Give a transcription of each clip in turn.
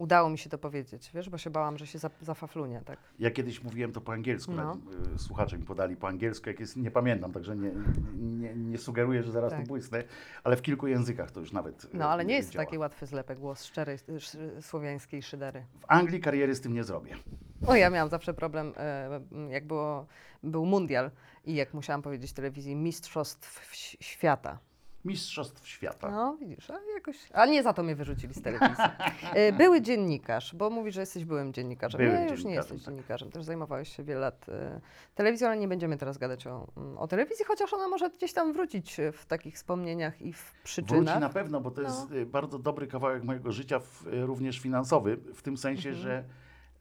Udało mi się to powiedzieć, wiesz, bo się bałam, że się za- tak? Ja kiedyś mówiłem to po angielsku, No. no. słuchacze mi podali po angielsku, jak jest, nie pamiętam, także nie, nie, nie sugeruję, że zaraz Tak. to błysnę, ale w kilku językach to już nawet No, ale nie jest to działa. taki łatwy zlepek, głos szczerej sz- słowiańskiej szydery. W Anglii kariery z tym nie zrobię. O, ja miałam zawsze problem, jak było, był mundial i jak musiałam powiedzieć telewizji Mistrzostw Świata. Mistrzostw świata. No, widzisz, a jakoś. Ale nie za to mnie wyrzucili z telewizji. E, Były dziennikarz, bo mówisz, że jesteś byłym dziennikarzem. Byłym nie, już nie dziennikarzem, jesteś tak. dziennikarzem. Też zajmowałeś się wiele lat e, telewizją, ale nie będziemy teraz gadać o, mm, o telewizji, chociaż ona może gdzieś tam wrócić e, w takich wspomnieniach i w przyczynach. Wróci na pewno, bo to jest No. y, bardzo dobry kawałek mojego życia, w, y, również finansowy, w tym sensie, Mhm. że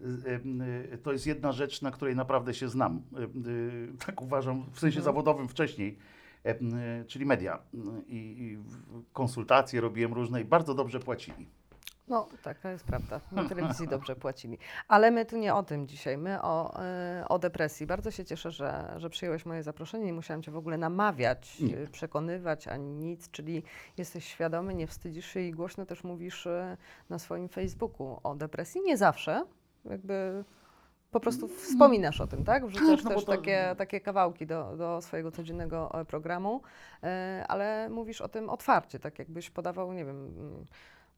y, y, to jest jedna rzecz, na której naprawdę się znam. Y, y, Tak uważam, w sensie Mhm. zawodowym wcześniej, czyli media. I, konsultacje robiłem różne i bardzo dobrze płacili. No, taka jest prawda. Na telewizji dobrze płacili. Ale my tu nie o tym dzisiaj, my o, y, o depresji. Bardzo się cieszę, że, że przyjąłeś moje zaproszenie. Nie musiałam Cię w ogóle namawiać, Nie. przekonywać ani nic, czyli jesteś świadomy, nie wstydzisz się i głośno też mówisz na swoim Facebooku o depresji. Nie zawsze, jakby po prostu wspominasz o tym, tak? Wrzucasz Tak, no też to- takie, takie kawałki do, do swojego codziennego e, programu, y, ale mówisz o tym otwarcie, tak jakbyś podawał, nie wiem... mm,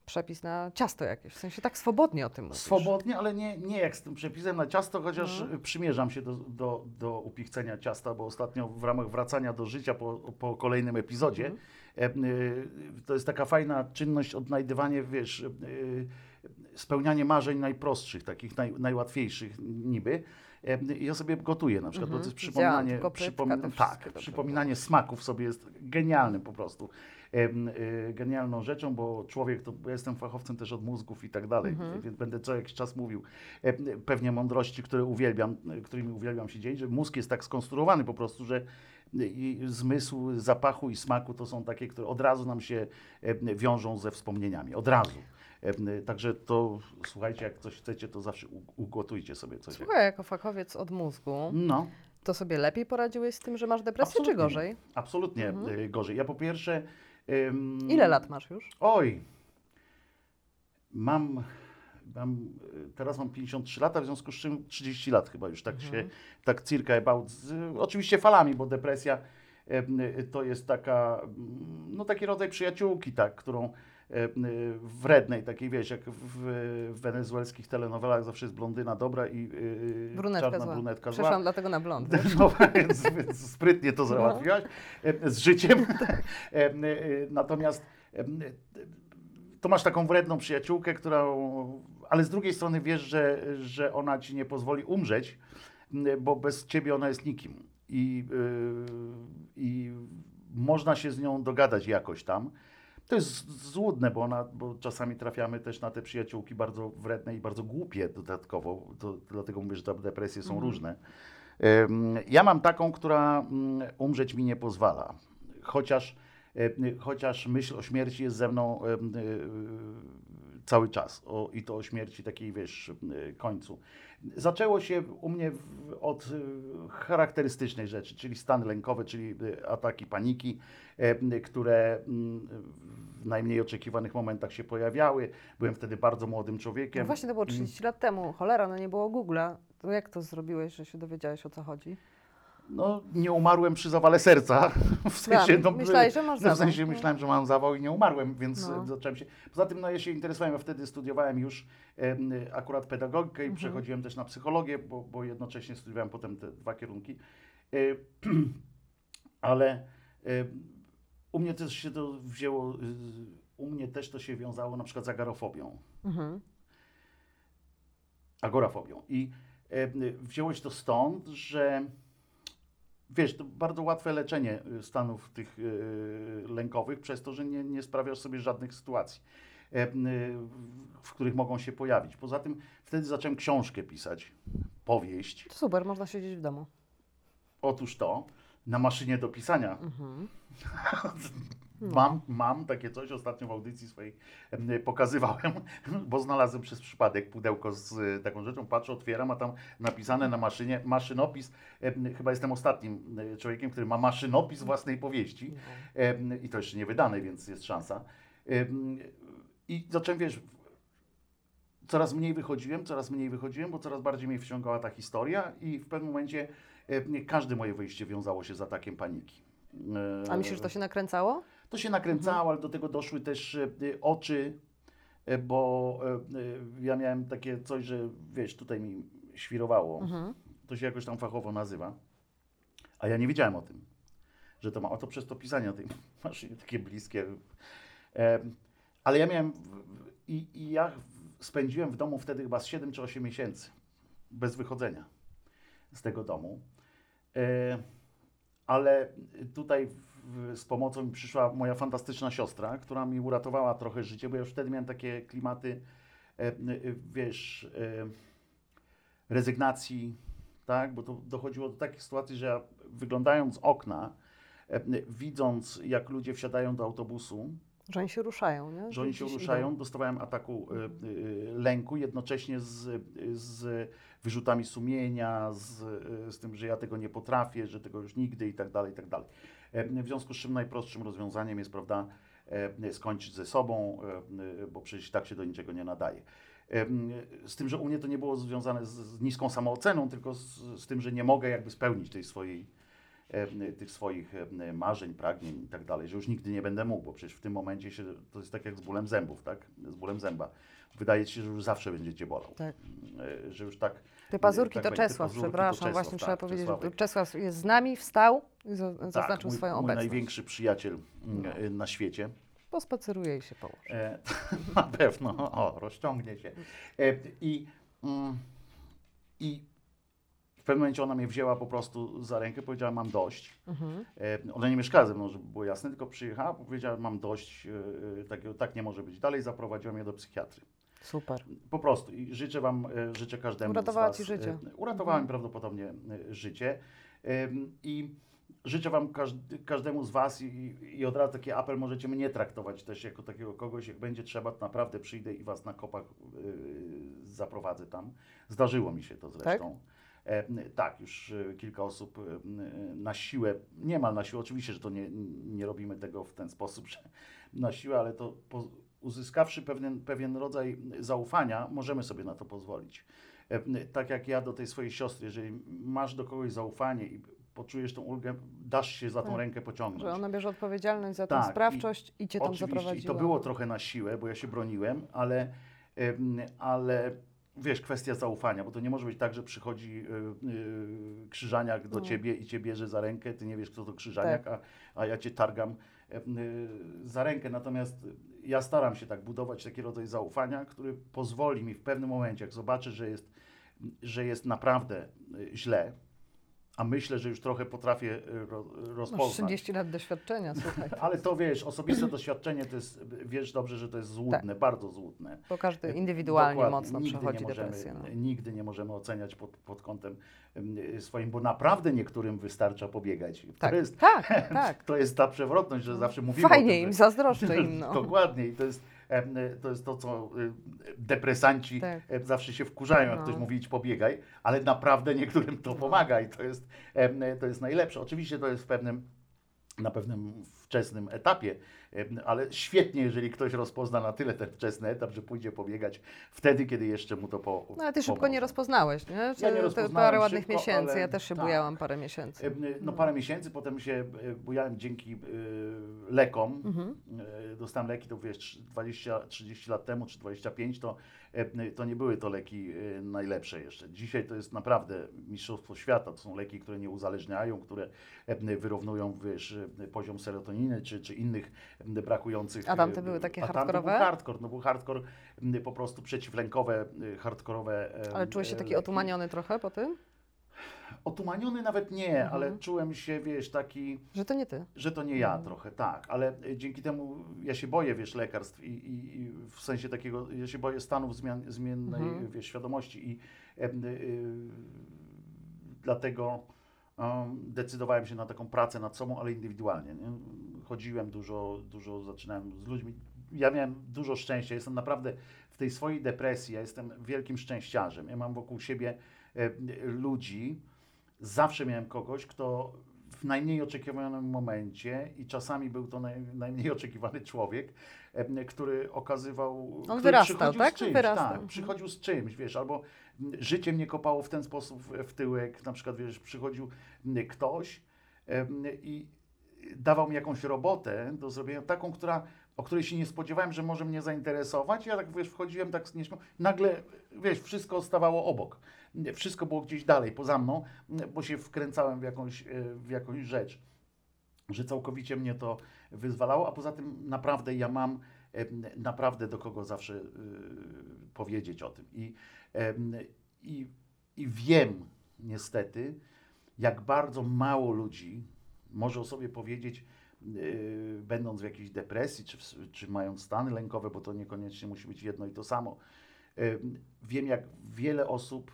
przepis na ciasto jakieś. W sensie tak swobodnie o tym mówisz. Swobodnie, ale nie, nie jak z tym przepisem na ciasto, chociaż No. y, przymierzam się do, do, do upichcenia ciasta, bo ostatnio w ramach wracania do życia po, po kolejnym epizodzie, e, y, to jest taka fajna czynność, odnajdywanie, wiesz, spełnianie marzeń najprostszych, takich naj, najłatwiejszych niby. E, ja sobie gotuję na przykład, bo to jest przypominanie, przypomin- te tak, wszystkie dobre przypominanie smaków sobie jest genialnym po prostu. Em, y, genialną rzeczą, bo człowiek, to ja jestem fachowcem też od mózgów i tak dalej, Mhm. więc będę co jakiś czas mówił e, pewnie mądrości, które uwielbiam, e, którymi uwielbiam się dzielić, że mózg jest tak skonstruowany po prostu, że i zmysł zapachu i smaku to są takie, które od razu nam się e, wiążą ze wspomnieniami, od razu. E, Także to, słuchajcie, jak coś chcecie, to zawsze ugotujcie sobie coś. Słuchaj, jako fachowiec od mózgu, No, to sobie lepiej poradziłeś z tym, że masz depresję, Absolutnie czy gorzej? absolutnie Mhm. e, gorzej. Ja po pierwsze... Ile lat masz już? Oj, mam, mam, y, teraz mam 53 lata, w związku z czym 30 lat chyba już tak Mhm. się, tak circa about, z, oczywiście falami, bo depresja y, to jest taka, mm, no taki rodzaj przyjaciółki, tak, którą y, wrednej, takiej wiesz, jak w, w wenezuelskich telenowelach zawsze jest blondyna dobra i y, Brunetka czarna zła. brunetka zła. Przeszłam dlatego na blond. No więc, więc sprytnie to załatwiłaś e, z życiem. E, e, Natomiast e, to masz taką wredną przyjaciółkę, którą, ale z drugiej strony wiesz, że, że ona ci nie pozwoli umrzeć, bo bez ciebie ona jest nikim. I, I można się z nią dogadać jakoś tam. To jest złudne, bo, ona, bo czasami trafiamy też na te przyjaciółki bardzo wredne i bardzo głupie dodatkowo. To, dlatego mówię, że te depresje są Mhm. różne. Ja mam taką, która mm, umrzeć mi nie pozwala. Chociaż, chociaż myśl o śmierci jest ze mną y, cały czas. O, I to o śmierci takiej, wiesz, y, końcu. Zaczęło się u mnie w, od y, charakterystycznej rzeczy, czyli stan lękowy, czyli y, ataki paniki, y, które w najmniej oczekiwanych momentach się pojawiały. Byłem wtedy bardzo młodym człowiekiem. No właśnie to było 30 lat temu. Cholera, no nie było Google'a. To jak to zrobiłeś, że się dowiedziałeś o co chodzi? No, nie umarłem przy zawale serca. W sensie, no, myślałeś, że masz no, w sensie myślałem, że mam zawał i nie umarłem, więc No. zacząłem się. Poza tym, no ja się interesowałem, ja wtedy studiowałem już em, akurat pedagogikę i Mhm. przechodziłem też na psychologię, bo, bo jednocześnie studiowałem potem te dwa kierunki. E, ale e, u mnie też się to wzięło, u mnie też to się wiązało na przykład z agorofobią Mhm. agorafobią. I e, wzięło się to stąd, że wiesz, to bardzo łatwe leczenie y, stanów tych y, lękowych przez to, że nie, nie sprawiasz sobie żadnych sytuacji, e, y, w których mogą się pojawić. Poza tym wtedy zacząłem książkę pisać, powieść. To super, można siedzieć w domu. Otóż to, na maszynie do pisania Mhm. Mam, mam takie coś, ostatnio w audycji swojej em, pokazywałem, bo znalazłem przez przypadek pudełko z e, taką rzeczą, patrzę, otwieram, a tam napisane na maszynie maszynopis. Chyba jestem ostatnim e, człowiekiem, który ma maszynopis własnej powieści Em, i to jeszcze nie wydane, więc jest szansa. I zacząłem, wiesz, coraz mniej wychodziłem, coraz mniej wychodziłem, bo coraz bardziej mnie wciągała ta historia i w pewnym momencie każde moje wyjście wiązało się z atakiem paniki. A myślisz, że to się nakręcało? To się nakręcało, ale do tego doszły też e, y, oczy, e, bo e, ja miałem takie coś, że wiesz, tutaj mi świrowało. Mhm. To się jakoś tam fachowo nazywa. A ja nie wiedziałem o tym, że to ma. Oto przez to pisanie o tej maszynie takie bliskie. E, ale ja miałem. I, I ja spędziłem w domu wtedy chyba z 7 czy 8 miesięcy bez wychodzenia z tego domu. E, ale tutaj z pomocą mi przyszła moja fantastyczna siostra, która mi uratowała trochę życie, bo ja już wtedy miałem takie klimaty, e, e, wiesz, e, rezygnacji, tak? Bo to dochodziło do takich sytuacji, że ja wyglądając z okna, widząc jak ludzie wsiadają do autobusu, Że oni się ruszają, nie? że oni się ruszają, idą. dostawałem ataku y, lęku, jednocześnie z, z wyrzutami sumienia, z, z tym, że ja tego nie potrafię, że tego już nigdy i tak dalej, i tak dalej. W związku z czym najprostszym rozwiązaniem jest, prawda, e, skończyć ze sobą, e, bo przecież tak się do niczego nie nadaje. E, Z tym, że u mnie to nie było związane z, niską samooceną, tylko z, z tym, że nie mogę jakby spełnić tej swojej tych swoich marzeń, pragnień i tak dalej, że już nigdy nie będę mógł, bo przecież w tym momencie się, to jest tak jak z bólem zębów, tak? Z bólem zęba. Wydaje ci się, że już zawsze będzie cię bolał. Tak. E, Że już tak. Te pazurki tak to Czesław, pazurki to przepraszam, Czesław, właśnie tak, trzeba powiedzieć, Czesławek. Czesław jest z nami, wstał i za- zaznaczył tak, mój, swoją mój obecność. największy przyjaciel mm, No. e, na świecie. Pospaceruje i się położy. E, na pewno, o, rozciągnie się. E, I, mm, I w pewnym momencie ona mnie wzięła po prostu za rękę, powiedziała, mam dość. Mhm. E, Ona nie mieszkała ze mną, żeby było jasne, tylko przyjechała, powiedziała, mam dość, e, e, takiego, tak nie może być dalej, zaprowadziła mnie do psychiatry. Super. Po prostu i życzę Wam, e, życzę każdemu Uratowała z Was. ci życie. e, Uratowała mi prawdopodobnie e, życie i życzę Wam każdemu z Was i, i od razu taki apel, możecie mnie traktować też jako takiego kogoś, jak będzie trzeba, to naprawdę przyjdę i Was na kopach e, zaprowadzę tam. Zdarzyło mi się to zresztą. E, tak, już e, kilka osób e, na siłę, niemal na siłę, oczywiście, że to nie, nie robimy tego w ten sposób, że na siłę, ale to po, uzyskawszy pewien, pewien rodzaj zaufania, możemy sobie na to pozwolić. Tak jak ja do tej swojej siostry, jeżeli masz do kogoś zaufanie i poczujesz tą ulgę, dasz się za tą Tak. rękę pociągnąć. Że ona bierze odpowiedzialność za Tak, tę i sprawczość i, cię tam Oczywiście, zaprowadziła. i to było trochę na siłę, bo ja się broniłem, ale, ale wiesz, kwestia zaufania, bo to nie może być tak, że przychodzi y, y, krzyżaniak do No. ciebie i cię bierze za rękę, ty nie wiesz, kto to krzyżaniak, a, a ja cię targam em, y, za rękę. Natomiast ja staram się tak budować taki rodzaj zaufania, który pozwoli mi w pewnym momencie, jak zobaczę, że jest, że jest naprawdę y, źle, a myślę, że już trochę potrafię y, ro, Masz rozpoznać. 30 lat doświadczenia, słuchaj. Ale to wiesz, osobiste doświadczenie to jest, wiesz dobrze, że to jest złudne, bardzo złudne. Bo każdy indywidualnie Dokładnie. mocno nigdy przechodzi możemy, depresję. No. Nigdy nie możemy oceniać pod, pod kątem em, swoim, bo naprawdę niektórym wystarcza pobiegać. Tak, To, jest, tak, tak. to jest ta przewrotność, że zawsze mówimy Fajnie o tym, im, zazdroszczę im. No. Dokładnie i to jest, to jest to, co y, depresanci Tak. zawsze się wkurzają, jak No. ktoś mówi idź pobiegaj, ale naprawdę niektórym to pomaga i to jest, em, to jest najlepsze. Oczywiście to jest w pewnym na pewnym wczesnym etapie, ale świetnie, jeżeli ktoś rozpozna na tyle ten wczesny etap, że pójdzie pobiegać wtedy, kiedy jeszcze mu to po. No ale ty szybko pomoże. nie rozpoznałeś, nie? Ja nie rozpoznałem parę ładnych szybko, miesięcy, ale ja też się tak. bujałam parę miesięcy. Em, No parę miesięcy, potem się e, bujałem dzięki e, lekom. Mhm. E, Dostałem leki, to wiesz, 20-30 lat temu, czy 25, to, to nie były to leki najlepsze jeszcze. Dzisiaj to jest naprawdę mistrzostwo świata. To są leki, które nie uzależniają, które wyrównują, wiesz, poziom serotoniny, czy, czy innych brakujących... A tamte e, były takie hardkorowe? Był hardcore, no był hardcore, po prostu przeciwlękowe, e, hardkorowe e, Ale czułeś się e, taki leki. otumaniony trochę po tym? Otumaniony nawet nie, Mhm. ale czułem się, wiesz, taki, Że to nie ty. że to nie ja Mhm. trochę, tak, ale dzięki temu ja się boję, wiesz, lekarstw i, i, i w sensie takiego, ja się boję stanów zmian, zmiennej, Mhm. wiesz, świadomości i y, y, dlatego decydowałem się na taką pracę nad sobą, ale indywidualnie. Nie? Chodziłem dużo, dużo zaczynałem z ludźmi. Ja miałem dużo szczęścia. Jestem naprawdę w tej swojej depresji. Ja jestem wielkim szczęściarzem. Ja mam wokół siebie e, ludzi. Zawsze miałem kogoś, kto w najmniej oczekiwanym momencie i czasami był to naj, najmniej oczekiwany człowiek, e, który okazywał. który wyrastał, przychodził tak? Z czymś, Wyrastał. tak, przychodził z czymś, wiesz, albo życie mnie kopało w ten sposób w- tyłek, na przykład, wiesz, przychodził ktoś i dawał mi jakąś robotę do zrobienia, taką, która, o której się nie spodziewałem, że może mnie zainteresować. Ja tak, wiesz, wchodziłem tak z nieśmiał, nagle, wiesz, wszystko stawało obok. Wszystko było gdzieś dalej, poza mną, bo się wkręcałem w jakąś, e, w jakąś rzecz, że całkowicie mnie to wyzwalało, a poza tym naprawdę ja mam naprawdę do kogo zawsze y, powiedzieć o tym. I, i, I wiem niestety, jak bardzo mało ludzi może o sobie powiedzieć, yy, będąc w jakiejś depresji, czy, w- czy mając stany lękowe, bo to niekoniecznie musi być jedno i to samo. Yy, wiem, jak wiele osób,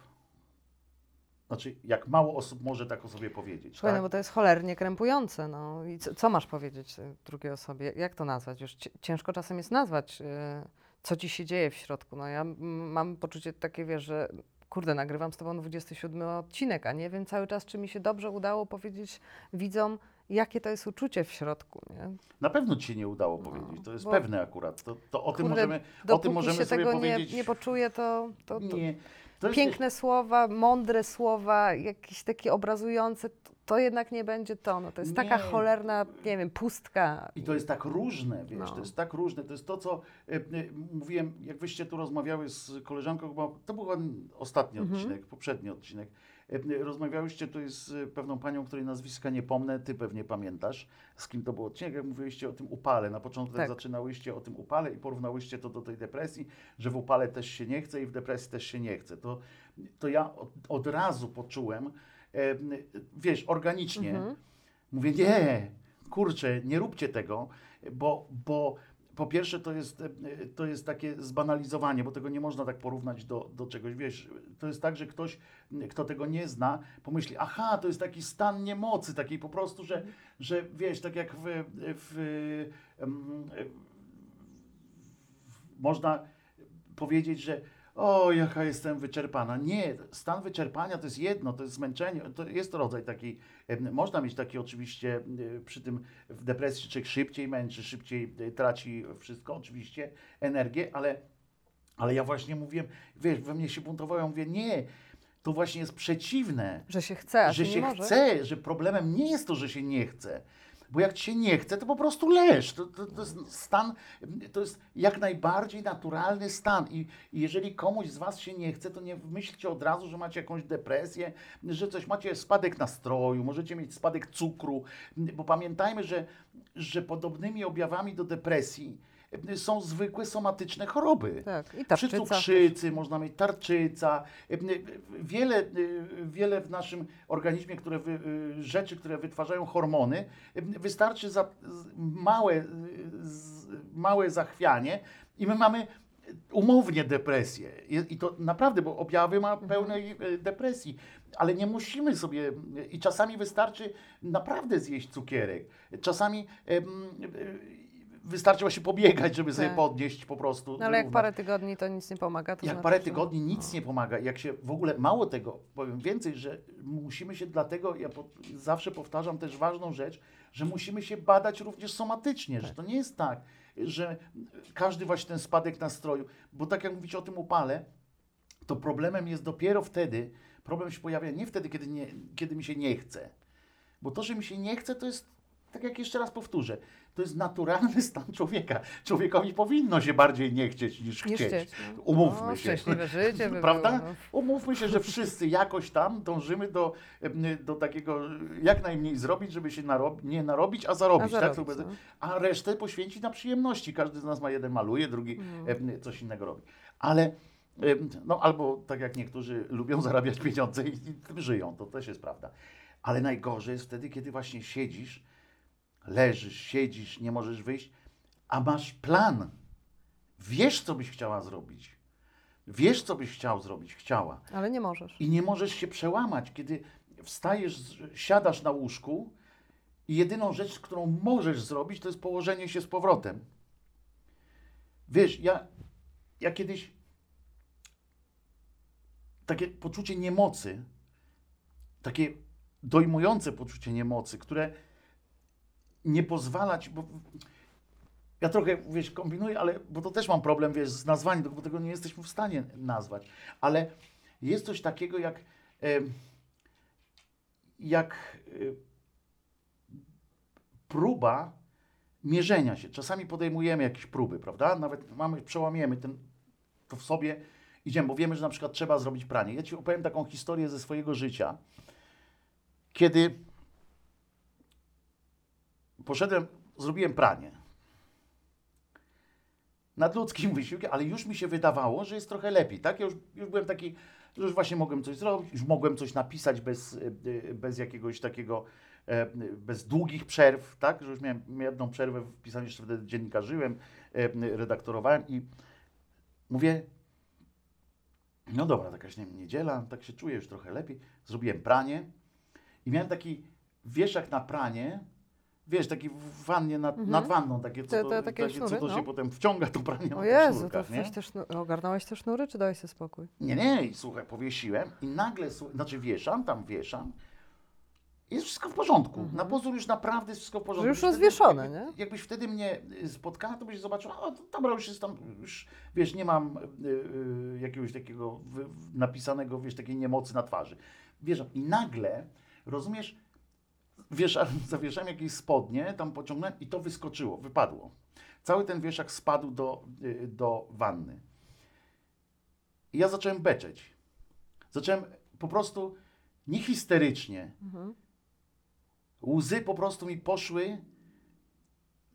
znaczy, jak mało osób może tak o sobie powiedzieć. Słuchaj, tak? no bo to jest cholernie krępujące. No. I co, co masz powiedzieć y, drugiej osobie? Jak to nazwać? Już ci- ciężko czasem jest nazwać, y, co ci się dzieje w środku. No ja mam poczucie takie, wiesz, że kurde, nagrywam z tobą 27 odcinek, a nie wiem cały czas, czy mi się dobrze udało powiedzieć widzom, jakie to jest uczucie w środku, nie? Na pewno ci się nie udało No, powiedzieć, to jest pewne akurat. To, to o tym Kurde, możemy, o tym możemy się sobie tego powiedzieć. nie, nie poczuje, to, to, to nie, to jest, piękne słowa, mądre słowa, jakieś takie obrazujące, to, jednak nie będzie to. No, to jest taka Nie. cholerna, nie wiem, pustka. I to jest tak różne, wiesz, No. to jest tak różne. To jest to, co e, e, mówiłem, jak wyście tu rozmawiały z koleżanką, chyba to był ostatni Mhm. odcinek, poprzedni odcinek. E, e, rozmawiałyście tu z e, pewną panią, której nazwiska nie pomnę, ty pewnie pamiętasz, z kim to był odcinek, jak mówiłyście o tym upale. Na początku Tak. zaczynałyście o tym upale i porównałyście to do tej depresji, że w upale też się nie chce i w depresji też się nie chce. To, to ja od, od razu poczułem, wiesz, organicznie, Mhm. Mówię, nie, kurczę, nie róbcie tego, bo, bo po pierwsze to jest, e, to jest takie zbanalizowanie, bo tego nie można tak porównać do, do czegoś. Wiesz, to jest tak, że ktoś, kto tego nie zna, pomyśli, aha, to jest taki stan niemocy, takiej po prostu, że, że wiesz, tak jak w, w, em, można powiedzieć, że o, jaka jestem wyczerpana. Nie, stan wyczerpania to jest jedno, to jest zmęczenie, to jest rodzaj takiej, można mieć taki oczywiście y, przy tym w depresji, człowiek szybciej męczy, szybciej y, traci wszystko, oczywiście, energię, ale, ale ja właśnie mówiłem, wiesz, we mnie się buntowało, ja mówię, nie, to właśnie jest przeciwne Że się chce, a że się nie może. chce, że problemem nie jest to, że się nie chce. Bo jak ci się nie chce, to po prostu leż. To, to, to jest stan, to jest jak najbardziej naturalny stan. I, I jeżeli komuś z Was się nie chce, to nie myślcie od razu, że macie jakąś depresję, że coś macie spadek nastroju, możecie mieć spadek cukru. Bo pamiętajmy, że, że podobnymi objawami do depresji są zwykłe somatyczne choroby. Tak, i Przy tarczyca. cukrzycy można mieć tarczyca, y, y, wiele, y, wiele w naszym organizmie, które wy, y, rzeczy, które wytwarzają hormony, y, wystarczy za małe, y, małe zachwianie i my mamy umownie depresję. I, to naprawdę, bo objawy ma pełnej y, depresji, ale nie musimy sobie, y, i czasami wystarczy naprawdę zjeść cukierek. Czasami y, wystarczy właśnie pobiegać, żeby sobie Tak. podnieść po prostu. No ale jak parę tygodni to nic nie pomaga, to Jak znaczy, parę tygodni nic nie pomaga, jak się w ogóle mało tego, powiem więcej, że musimy się dlatego, ja po, zawsze powtarzam też ważną rzecz, że musimy się badać również somatycznie, że to nie jest tak, że każdy właśnie ten spadek nastroju, bo tak jak mówicie o tym upale, to problemem jest dopiero wtedy, problem się pojawia nie wtedy, kiedy, nie, kiedy mi się nie chce, bo to, że mi się nie chce, to jest, tak jak jeszcze raz powtórzę, to jest naturalny stan człowieka. Człowiekowi powinno się bardziej nie chcieć niż Nie chcieć. chcieć, no. Umówmy no, się. Życie by Prawda? Było, no. Umówmy się, że wszyscy jakoś tam dążymy do, do takiego jak najmniej zrobić, żeby się narob- nie narobić, a zarobić. A tak? zarobić, To no. A resztę poświęcić na przyjemności. Każdy z nas ma jeden maluje, drugi Mm. em, coś innego robi. Ale no albo tak jak niektórzy lubią zarabiać pieniądze i, i tym żyją, to też jest prawda. Ale najgorzej jest wtedy, kiedy właśnie siedzisz, leżysz, siedzisz, nie możesz wyjść, a masz plan. Wiesz, co byś chciała zrobić. Wiesz, co byś chciał zrobić, chciała. Ale nie możesz. I nie możesz się przełamać, kiedy wstajesz, siadasz na łóżku i jedyną rzecz, którą możesz zrobić, to jest położenie się z powrotem. Wiesz, ja, ja kiedyś takie poczucie niemocy, takie dojmujące poczucie niemocy, które nie pozwala ci, bo ja trochę, wiesz, kombinuję, ale, bo to też mam problem, wiesz, z nazwaniem, bo tego nie jesteśmy w stanie nazwać, ale jest coś takiego jak, jak próba mierzenia się. Czasami podejmujemy jakieś próby, prawda? Nawet mamy, przełamiemy ten, to w sobie, idziemy, bo wiemy, że na przykład trzeba zrobić pranie. Ja Ci opowiem taką historię ze swojego życia, kiedy poszedłem, zrobiłem pranie. Nadludzkim wysiłkiem, ale już mi się wydawało, że jest trochę lepiej, tak? Ja już, już byłem taki, już właśnie mogłem coś zrobić, już mogłem coś napisać bez, y, y, bez jakiegoś takiego, e, bez długich przerw, tak? Że już miałem jedną przerwę w pisaniu, jeszcze wtedy dziennikarzyłem, e, redaktorowałem i mówię, no dobra, nie wiem, niedziela, tak się czuję już trochę lepiej. Zrobiłem pranie i miałem taki wieszak na pranie, wiesz, taki w wannie nad, Mhm. nad wanną, takie, co Te- to, takie takie, co sznury, to się no. potem wciąga, to pranie na O Jezu, to sznurkach, nie? weź te sznu- ogarnąłeś te sznury, czy dałeś sobie spokój? Nie, nie, i słuchaj, powiesiłem i nagle, znaczy wieszam, tam wieszam jest wszystko w porządku. Na pozór już naprawdę jest wszystko w porządku. Mhm. już rozwieszone, nie? Jakbyś wtedy mnie y, spotkała, to byś zobaczyła, o, to dobra, już jest tam, już, wiesz, nie mam y, y, jakiegoś takiego w- napisanego, wiesz, takiej niemocy na twarzy. Wieszam i nagle, rozumiesz, wieszam, zawieszałem jakieś spodnie, tam pociągnąłem i to wyskoczyło, wypadło. Cały ten wieszak spadł do, y, do wanny. I ja zacząłem beczeć. Zacząłem po prostu nie histerycznie. Mhm. Łzy po prostu mi poszły,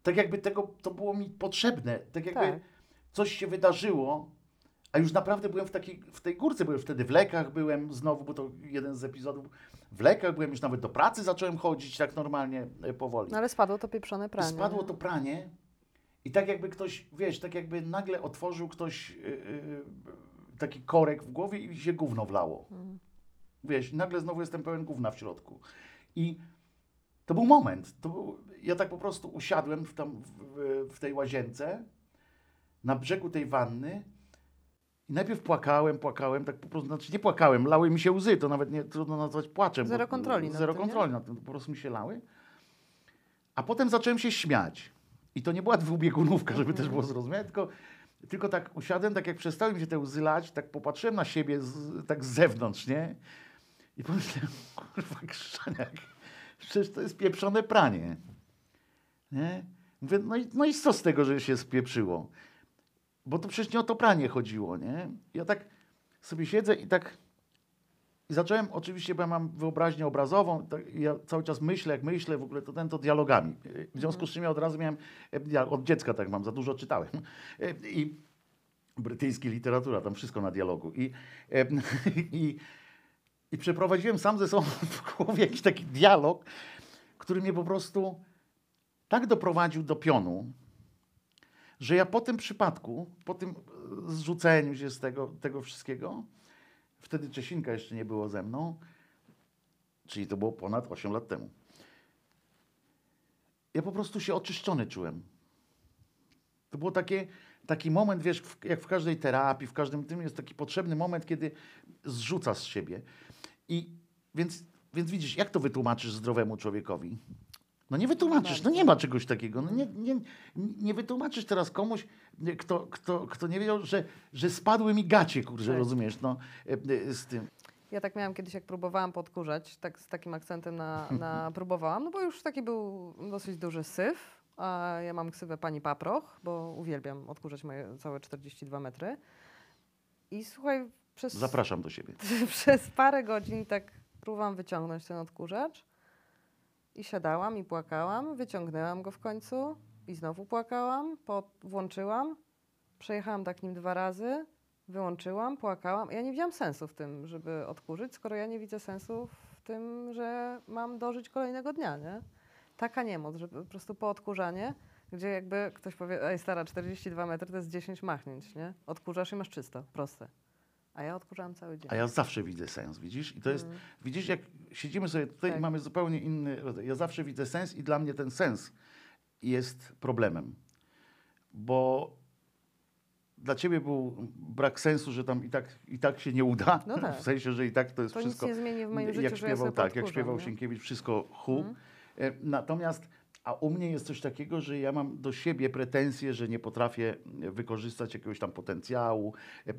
tak jakby tego, to było mi potrzebne, tak jakby Tak. coś się wydarzyło, a już naprawdę byłem w, takiej, w tej górce, byłem wtedy w lekach, byłem znowu, bo to jeden z epizodów, w lekach byłem, już nawet do pracy zacząłem chodzić tak normalnie, e, powoli. No ale spadło to pieprzone pranie. spadło to pranie i tak jakby ktoś, wiesz, tak jakby nagle otworzył ktoś yy, yy, taki korek w głowie i się gówno wlało. Mhm. Wiesz, nagle znowu jestem pełen gówna w środku. I to był moment. To był, ja tak po prostu usiadłem w, tam, w- w tej łazience, na brzegu tej wanny i najpierw płakałem, płakałem, tak po prostu, znaczy nie płakałem, lały mi się łzy, to nawet nie trudno nazwać płaczem. Zero bo- kontroli nad Zero tym, nie? kontroli nad tym, po prostu mi się lały. A potem zacząłem się śmiać. I to nie była dwubiegunówka, żeby też było zrozumiałe, tylko, tylko tak usiadłem, tak jak przestały mi się te łzy lać, tak popatrzyłem na siebie z, tak z zewnątrz, nie? I pomyślałem, kurwa, krzaniak, przecież to jest pieprzone pranie. Nie? Mówię, no i, no i co z tego, że się spieprzyło? Bo to przecież nie o to pranie chodziło, nie? Ja tak sobie siedzę i tak i zacząłem, oczywiście, bo ja mam wyobraźnię obrazową, tak, ja cały czas myślę, jak myślę, w ogóle to ten to dialogami. W związku z czym ja od razu miałem, e, dia- od dziecka tak mam, za dużo czytałem. E, I brytyjska literatura, tam wszystko na dialogu. I, e, i, i przeprowadziłem sam ze sobą w głowie jakiś taki dialog, który mnie po prostu tak doprowadził do pionu, że ja po tym przypadku, po tym e, zrzuceniu się z tego, tego wszystkiego, wtedy Czesinka jeszcze nie było ze mną, czyli to było ponad 8 lat temu. Ja po prostu się oczyszczony czułem. To było taki moment, wiesz, jak w każdej terapii, w każdym tym jest taki potrzebny moment, kiedy zrzuca z siebie. I więc, więc widzisz, jak to wytłumaczysz zdrowemu człowiekowi? No nie wytłumaczysz, no nie ma czegoś takiego. No nie, nie, nie wytłumaczysz teraz komuś, kto, kto, kto nie wiedział, że, że spadły mi gacie, kurczę, Tak. rozumiesz, no, e, e, z tym. Ja tak miałam kiedyś, jak próbowałam podkurzać, tak z takim akcentem na, na próbowałam, no bo już taki był dosyć duży syf, a ja mam ksywę pani Paproch, bo uwielbiam odkurzać moje całe 42 metry. I słuchaj, przez, Zapraszam do siebie. przez parę godzin tak próbowałam wyciągnąć ten odkurzacz i siadałam i płakałam, wyciągnęłam go w końcu i znowu płakałam, po, włączyłam, przejechałam tak nim dwa razy, wyłączyłam, płakałam. Ja nie widziałam sensu w tym, żeby odkurzyć, skoro ja nie widzę sensu w tym, że mam dożyć kolejnego dnia, nie? Taka niemoc, że po prostu po odkurzanie, gdzie jakby ktoś powie, ej stara, 42 metry to jest 10 machnięć, nie? Odkurzasz i masz czysto, proste. A ja odkurzałam cały dzień. A ja zawsze widzę sens, widzisz? I to jest, widzisz, jak siedzimy sobie tutaj i Tak. mamy zupełnie inny rodzaj. Ja zawsze widzę sens i dla mnie ten sens jest problemem. Bo dla ciebie był brak sensu, że tam i tak, i tak się nie uda. No tak. W sensie, że i tak to jest To wszystko. nic nie zmieni w moim życiu, jak ja śpiewał, sobie tak, jak śpiewał nie? Sienkiewicz, wszystko hu. E, Natomiast, a u mnie jest coś takiego, że ja mam do siebie pretensje, że nie potrafię wykorzystać jakiegoś tam potencjału, e, e,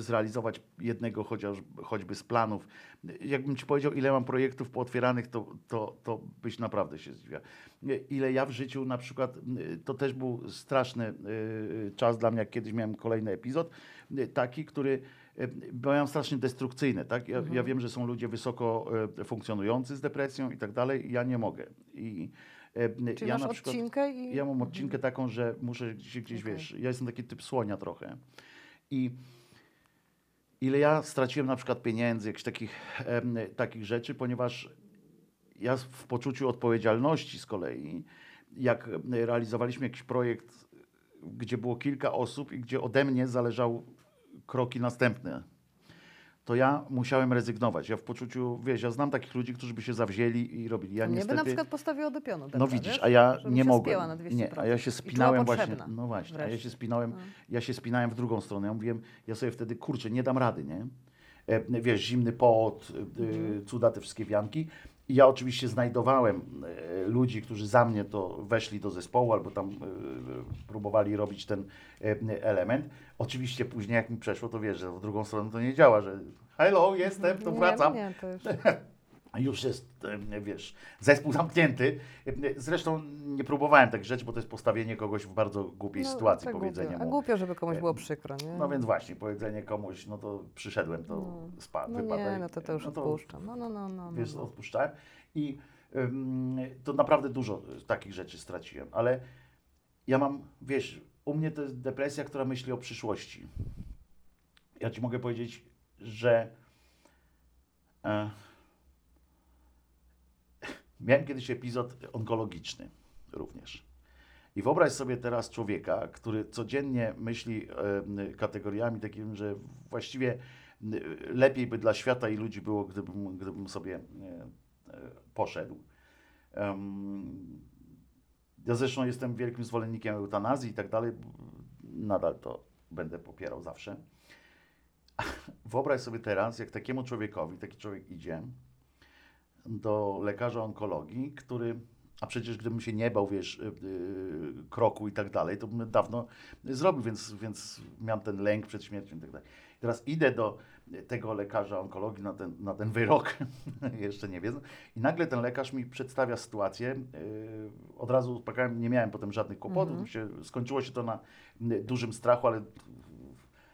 zrealizować jednego chociaż, choćby z planów. Jakbym ci powiedział, ile mam projektów pootwieranych, to, to, to byś naprawdę się zdziwiał. Ile ja w życiu na przykład, e, to też był straszny czas dla mnie, jak kiedyś miałem kolejny epizod, taki, który byłem strasznie destrukcyjny, tak? Ja, Mhm. ja wiem, że są ludzie wysoko funkcjonujący z depresją i tak dalej, ja nie mogę. I Czyli ja masz na przykład, odcinkę i... ja mam odcinkę taką, że muszę się gdzieś, Okej. wiesz, ja jestem taki typ słonia trochę. I ile ja straciłem na przykład pieniędzy, jakichś takich, takich rzeczy, ponieważ ja w poczuciu odpowiedzialności z kolei, jak realizowaliśmy jakiś projekt, gdzie było kilka osób i gdzie ode mnie zależały kroki następne, to ja musiałem rezygnować. Ja w poczuciu, wiesz, ja znam takich ludzi, którzy by się zawzięli i robili. Ja Mnie niestety... by na przykład postawiło do pionu. No widzisz, a ja Żebym nie mogłem. spięła na 200%. Nie, a ja się spinałem właśnie. No właśnie, a ja się wreszcie. spinałem, No. ja się spinałem w drugą stronę. Ja mówiłem, ja sobie wtedy kurczę, nie dam rady, nie? E, wiesz, zimny pot, Mhm. y, cuda te wszystkie wianki. Ja oczywiście znajdowałem e, ludzi, którzy za mnie to weszli do zespołu albo tam e, próbowali robić ten e, element. Oczywiście później jak mi przeszło, to wiesz, że w drugą stronę to nie działa, że hello, jestem, to Nie, wracam. Nie, to już... Jest, e, wiesz, zespół zamknięty. E, Zresztą nie próbowałem tak rzeczy, bo to jest postawienie kogoś w bardzo głupiej sytuacji, tak powiedzenie głupio. A mu. głupio, żeby komuś było przykro, nie? No więc właśnie, powiedzenie komuś, no to przyszedłem, to No. spadł, No nie, no to to już No odpuszczam. No, no, no, no. Wiesz, no. odpuszczałem i ym, to naprawdę dużo takich rzeczy straciłem, ale ja mam, wiesz, u mnie to jest depresja, która myśli o przyszłości. Ja ci mogę powiedzieć, że e, miałem kiedyś epizod onkologiczny również. I wyobraź sobie teraz człowieka, który codziennie myśli e, kategoriami takimi, że właściwie n- lepiej by dla świata i ludzi było, gdybym, gdybym sobie e, e, poszedł. Ja zresztą jestem wielkim zwolennikiem eutanazji i tak dalej. Nadal to będę popierał zawsze. Wyobraź sobie teraz, jak takiemu człowiekowi, taki człowiek idzie do lekarza onkologii, który, a przecież gdybym się nie bał, wiesz, yy, yy, kroku i tak dalej, to bym dawno zrobił, więc, więc miałem ten lęk przed śmiercią i tak dalej. Teraz idę do tego lekarza onkologii na ten, na ten wyrok, jeszcze nie wiedzą, i nagle ten lekarz mi przedstawia sytuację. Yy, od razu uspokajałem, nie miałem potem żadnych kłopotów, Mhm. się, skończyło się to na dużym strachu, ale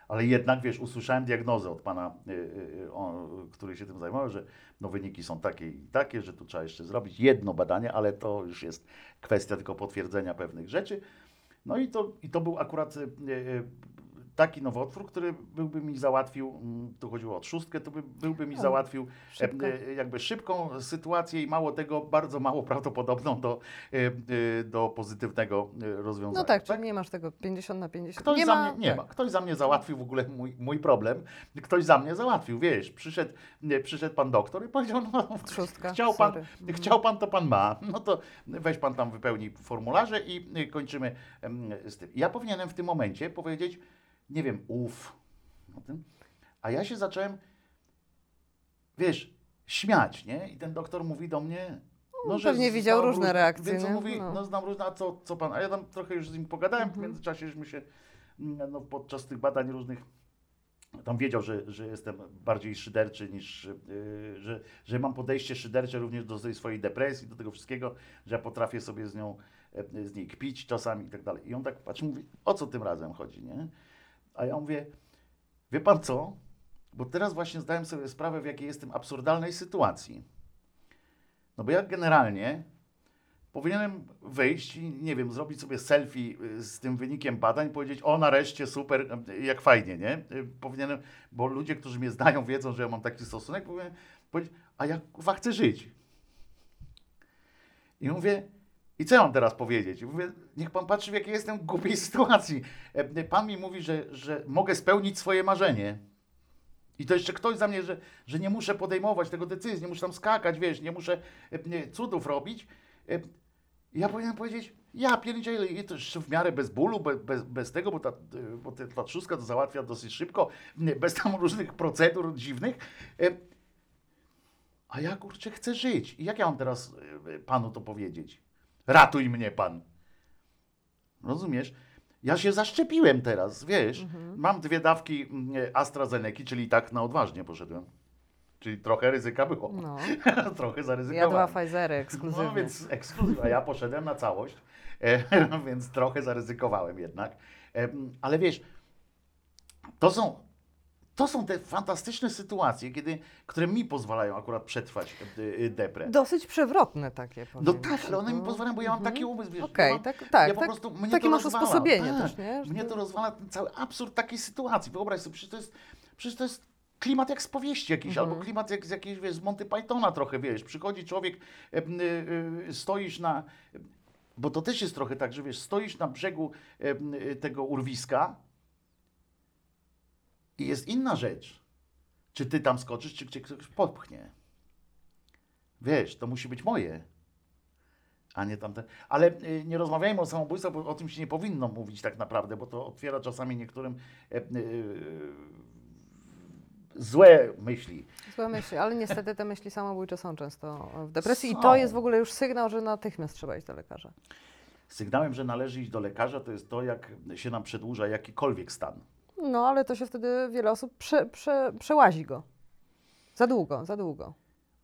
ale jednak, wiesz, usłyszałem diagnozę od pana, y, y, o, który się tym zajmował, że no, wyniki są takie i takie, że tu trzeba jeszcze zrobić jedno badanie, ale to już jest kwestia tylko potwierdzenia pewnych rzeczy. No i to, i to był akurat y, y, taki nowotwór, który byłby mi załatwił, mm, tu chodziło o trzustkę, to by, byłby mi załatwił szybko. e, e, jakby szybką sytuację i mało tego, bardzo mało prawdopodobną do, e, e, do pozytywnego e, rozwiązania. No tak, czyli nie masz tego 50 na 50. Ktoś nie za ma, mnie, nie tak. ma. Ktoś za mnie załatwił w ogóle mój, mój problem. Ktoś za mnie załatwił, wiesz. Przyszedł, nie, przyszedł pan doktor i powiedział, no, Trzustka, chciał pan, sorry. Mhm. chciał pan, to pan ma. No to weź pan tam wypełni formularze i kończymy z tym. Ja powinienem w tym momencie powiedzieć, nie wiem, tym. A ja się zacząłem, wiesz, śmiać, nie? I ten doktor mówi do mnie, no, pewnie z- widział znam różne reakcje, Więc on mówi, No. no. znam różne, a co, co pan? A ja tam trochę już z nim pogadałem, Mhm. w międzyczasie żeśmy się mm, no, podczas tych badań różnych tam wiedział, że, że jestem bardziej szyderczy niż, yy, że, że mam podejście szydercze również do tej swojej depresji, do tego wszystkiego, że ja potrafię sobie z nią, e, z niej kpić czasami i tak dalej. I on tak patrzy, mówi, o co tym razem chodzi, nie? A ja mówię, wie pan co? Bo teraz właśnie zdałem sobie sprawę, w jakiej jestem absurdalnej sytuacji. No bo ja generalnie powinienem wyjść i, nie wiem, zrobić sobie selfie y, z tym wynikiem badań, powiedzieć, o nareszcie, super, jak fajnie, nie? Y, Powinienem, bo ludzie, którzy mnie znają, wiedzą, że ja mam taki stosunek, powinienem powiedzieć, a ja chcę żyć. I mówię, i co mam teraz powiedzieć? Mówię, niech pan patrzy, w jakiej jestem głupiej sytuacji. E, Pan mi mówi, że, że mogę spełnić swoje marzenie. I to jeszcze ktoś za mnie, że, że nie muszę podejmować tego decyzji, nie muszę tam skakać, wiesz, nie muszę e, nie, cudów robić. E, Ja powinienem powiedzieć, ja pierdzielę, i to jeszcze w miarę bez bólu, bez, bez, tego, bo ta, bo ta, to załatwia dosyć szybko, bez tam różnych procedur dziwnych. A ja kurczę chcę żyć. I jak ja mam teraz panu to powiedzieć? Ratuj mnie pan. Rozumiesz? Ja się zaszczepiłem teraz, wiesz. Mam dwie dawki mm, AstraZeneki, czyli tak na odważnie poszedłem. Czyli trochę ryzyka było. No. trochę Ja zaryzykowałem. dwa Pfizery ekskluzywnie. No więc ekskluzyw, a ja poszedłem na całość, e, więc trochę zaryzykowałem jednak. E, ale wiesz, to są, to są te fantastyczne sytuacje, kiedy, które mi pozwalają akurat przetrwać e, e, deprę. Dosyć przewrotne takie, No tak, ale one mi no. pozwalają, bo ja mam taki umysł, wiesz, Okej, mam, tak, tak, ja po tak, prostu, mnie takie to masz rozwala. usposobienie tak, też, nie? Mnie to- rozwala ten cały absurd takiej sytuacji. Wyobraź sobie, przecież to jest, przecież to jest klimat jak z powieści jakiś, Mhm. albo klimat jak z jakiejś, wiesz, z Monty Pythona trochę, wiesz, przychodzi człowiek, e, e, e, stoisz na, bo to też jest trochę tak, że wiesz, stoisz na brzegu e, tego urwiska i jest inna rzecz, czy ty tam skoczysz, czy cię ktoś popchnie. Wiesz, to musi być moje a nie tamte. Ale y, nie rozmawiajmy o samobójstwach, bo o tym się nie powinno mówić tak naprawdę, bo to otwiera czasami niektórym e, y, złe myśli. Złe myśli, ale niestety te myśli samobójcze są często w depresji i Są. to jest w ogóle już sygnał, że natychmiast trzeba iść do lekarza. Sygnałem, że należy iść do lekarza, to jest to, jak się nam przedłuża jakikolwiek stan. No, ale to się wtedy wiele osób prze, prze, przełazi go. Za długo, za długo.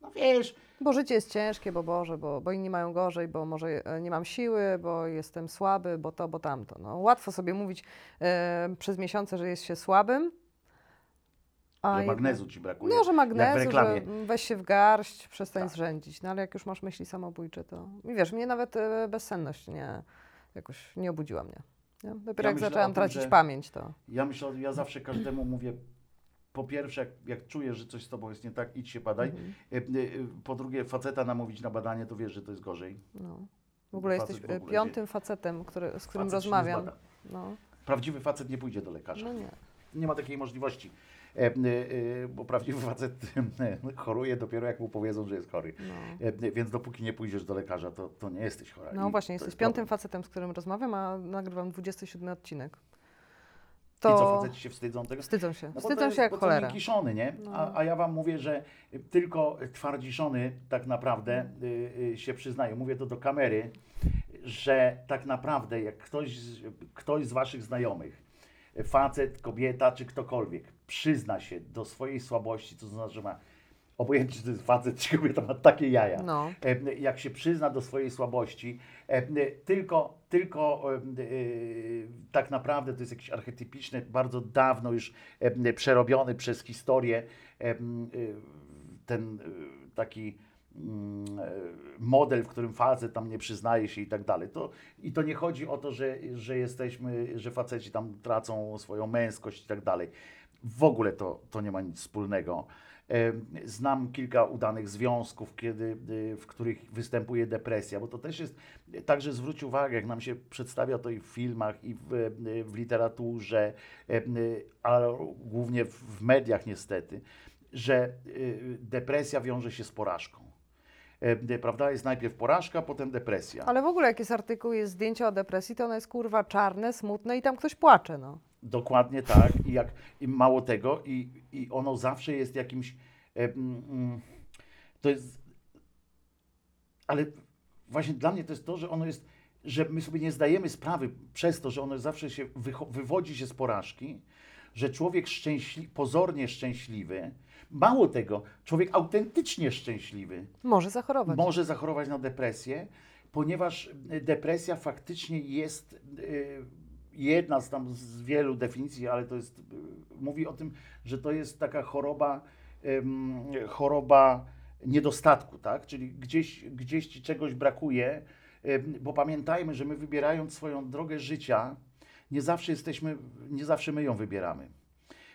No wiesz, Bo życie jest ciężkie, bo Boże, bo, bo inni mają gorzej, bo może e, nie mam siły, bo jestem słaby, bo to, bo tamto. No, łatwo sobie mówić e, przez miesiące, że jest się słabym. a że magnezu ci brakuje. No, że magnezu, że weź się w garść, przestań Tak. zrzędzić. No ale jak już masz myśli samobójcze, to... I wiesz, mnie nawet e, bezsenność nie, jakoś nie obudziła mnie. Nie? Dopiero Ja jak zaczęłam tym, tracić że- pamięć, to... Ja myślę, ja zawsze każdemu mówię, po pierwsze, jak, jak czujesz, że coś z tobą jest nie tak, idź się badaj. Mhm. Y, y, Po drugie, faceta namówić na badanie, to wiesz, że to jest gorzej. No. W ogóle Facet jesteś w e, ogóle piątym facetem, który, z którym Facet rozmawiam. No, Prawdziwy facet nie pójdzie do lekarza. no nie. Nie ma takiej możliwości. E, e, e, bo prawdziwy facet e, choruje dopiero jak mu powiedzą, że jest chory. No. Więc dopóki nie pójdziesz do lekarza, to, to nie jesteś chora. No I właśnie, to jesteś jest piątym problem. facetem, z którym rozmawiam, a nagrywam 27 odcinek. I co, faceci się wstydzą tego? Wstydzą się. No Wstydzą to jest- się jak to cholera. miękiszony, nie? No. A, a ja wam mówię, że tylko twardziszony tak naprawdę y, y, się przyznają. Mówię to do kamery, że tak naprawdę jak ktoś z, ktoś z waszych znajomych, facet, kobieta czy ktokolwiek, przyzna się do swojej słabości, to znaczy, że ma obojętnie czy to jest facet czy kobieta, ma takie jaja. No. Jak się przyzna do swojej słabości, tylko, tylko e, tak naprawdę to jest jakiś archetypiczny, bardzo dawno już przerobiony przez historię e, ten e, taki model, w którym facet tam nie przyznaje się i tak dalej. To, I to nie chodzi o to, że, że jesteśmy, że faceci tam tracą swoją męskość i tak dalej. W ogóle to, to nie ma nic wspólnego. E, Znam kilka udanych związków, kiedy, y, w których występuje depresja, bo to też jest, także zwróć uwagę, jak nam się przedstawia to i w filmach, i w, w literaturze, e, y, a głównie w mediach niestety, że depresja wiąże się z porażką. E, Prawda? Jest najpierw porażka, potem depresja. Ale w ogóle jak jest artykuł, jest zdjęcie o depresji, to ono jest kurwa czarne, smutne i tam ktoś płacze, no. Dokładnie tak. I, jak, i mało tego, i, i ono zawsze jest jakimś. E, mm, mm, to jest. Ale właśnie dla mnie to jest to, że ono jest, że my sobie nie zdajemy sprawy przez to, że ono zawsze się wycho- wywodzi się z porażki, że człowiek szczęśli, pozornie szczęśliwy, mało tego, człowiek autentycznie szczęśliwy, Może zachorować. może zachorować na depresję, ponieważ y, depresja faktycznie jest y, jedna z tam z wielu definicji, ale to jest, y, mówi o tym, że to jest taka choroba, ym, choroba niedostatku, tak? Czyli gdzieś, gdzieś ci czegoś brakuje, ym, bo pamiętajmy, że my wybierając swoją drogę życia, nie zawsze jesteśmy, nie zawsze my ją wybieramy.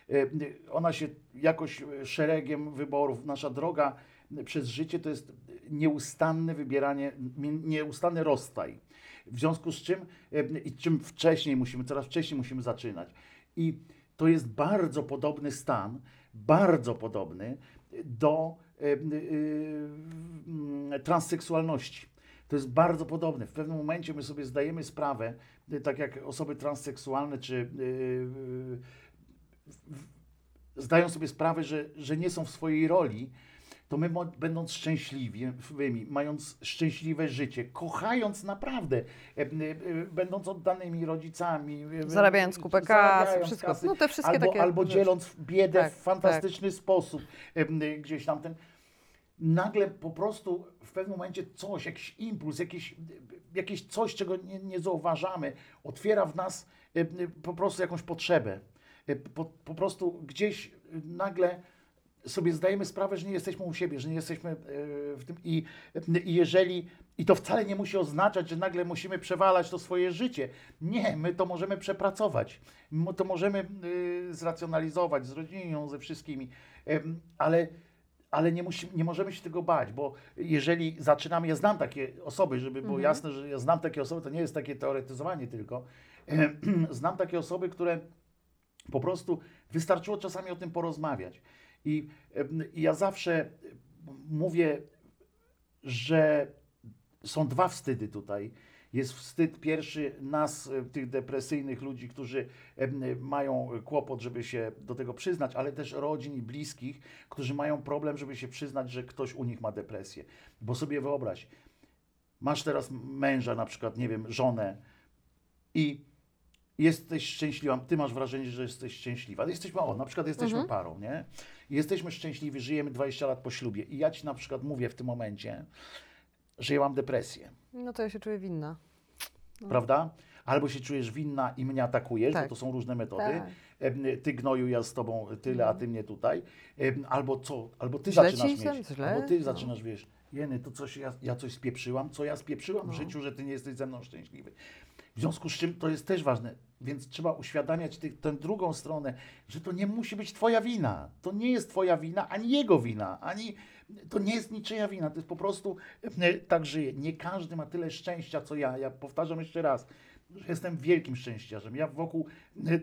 Y, Ona się jakoś y, szeregiem wyborów, nasza droga y, przez życie to jest nieustanne wybieranie, nieustanny rozstaj. W związku z czym, i czym wcześniej musimy, coraz wcześniej musimy zaczynać. I to jest bardzo podobny stan, bardzo podobny do e, e, mm, transseksualności. To jest bardzo podobne. W pewnym momencie my sobie zdajemy sprawę, e, tak jak osoby transseksualne czy e, e, zdają sobie sprawę, że, że nie są w swojej roli, to my będąc szczęśliwymi, mając szczęśliwe życie, kochając naprawdę, e, e, będąc oddanymi rodzicami, e, Zarabiając kupę kasy, wszystko. kasy, No te wszystkie albo, takie albo dzieląc biedę Tak, w fantastyczny sposób e, m, gdzieś tam ten nagle po prostu w pewnym momencie coś, jakiś impuls, jakieś, jakieś coś, czego nie, nie zauważamy, otwiera w nas po prostu jakąś potrzebę. E, Po, po prostu gdzieś e, nagle sobie zdajemy sprawę, że nie jesteśmy u siebie, że nie jesteśmy e, w tym i, i jeżeli i to wcale nie musi oznaczać, że nagle musimy przewalać to swoje życie. Nie, my to możemy przepracować. My to możemy y, zracjonalizować z rodziną, ze wszystkimi, ale ale nie, musi, nie możemy się tego bać, bo jeżeli zaczynamy, ja znam takie osoby, żeby było jasne, że ja znam takie osoby, to nie jest takie teoretyzowanie tylko, znam takie osoby, które po prostu wystarczyło czasami o tym porozmawiać. I, i ja zawsze mówię, że są dwa wstydy tutaj. Jest wstyd pierwszy nas, tych depresyjnych ludzi, którzy mają kłopot, żeby się do tego przyznać, ale też rodzin i bliskich, którzy mają problem, żeby się przyznać, że ktoś u nich ma depresję. Bo sobie wyobraź, masz teraz męża, na przykład, nie wiem, żonę i jesteś szczęśliwa, ty masz wrażenie, że jesteś szczęśliwa. Jesteśmy, o, na przykład jesteśmy parą, nie? Jesteśmy szczęśliwi, żyjemy 20 lat po ślubie i ja ci na przykład mówię w tym momencie, że ja mam depresję, No to ja się czuję winna. prawda? Albo się czujesz winna i mnie atakujesz, Tak. bo to są różne metody. Tak. Ty gnoju, ja z tobą tyle, a ty mnie tutaj. Albo co? Albo ty Źle zaczynasz mieć. Źle? Albo ty No. zaczynasz, wiesz, jeny, to coś ja, ja coś spieprzyłam, co ja spieprzyłam w życiu, że ty nie jesteś ze mną szczęśliwy. W związku z czym to jest też ważne, więc trzeba uświadamiać ty, tę drugą stronę, że to nie musi być twoja wina. To nie jest twoja wina, ani jego wina, ani to nie jest niczyja wina. To jest po prostu e, tak żyje. Nie każdy ma tyle szczęścia, co ja. Ja powtarzam jeszcze raz, że jestem wielkim szczęściarzem. Ja wokół, e,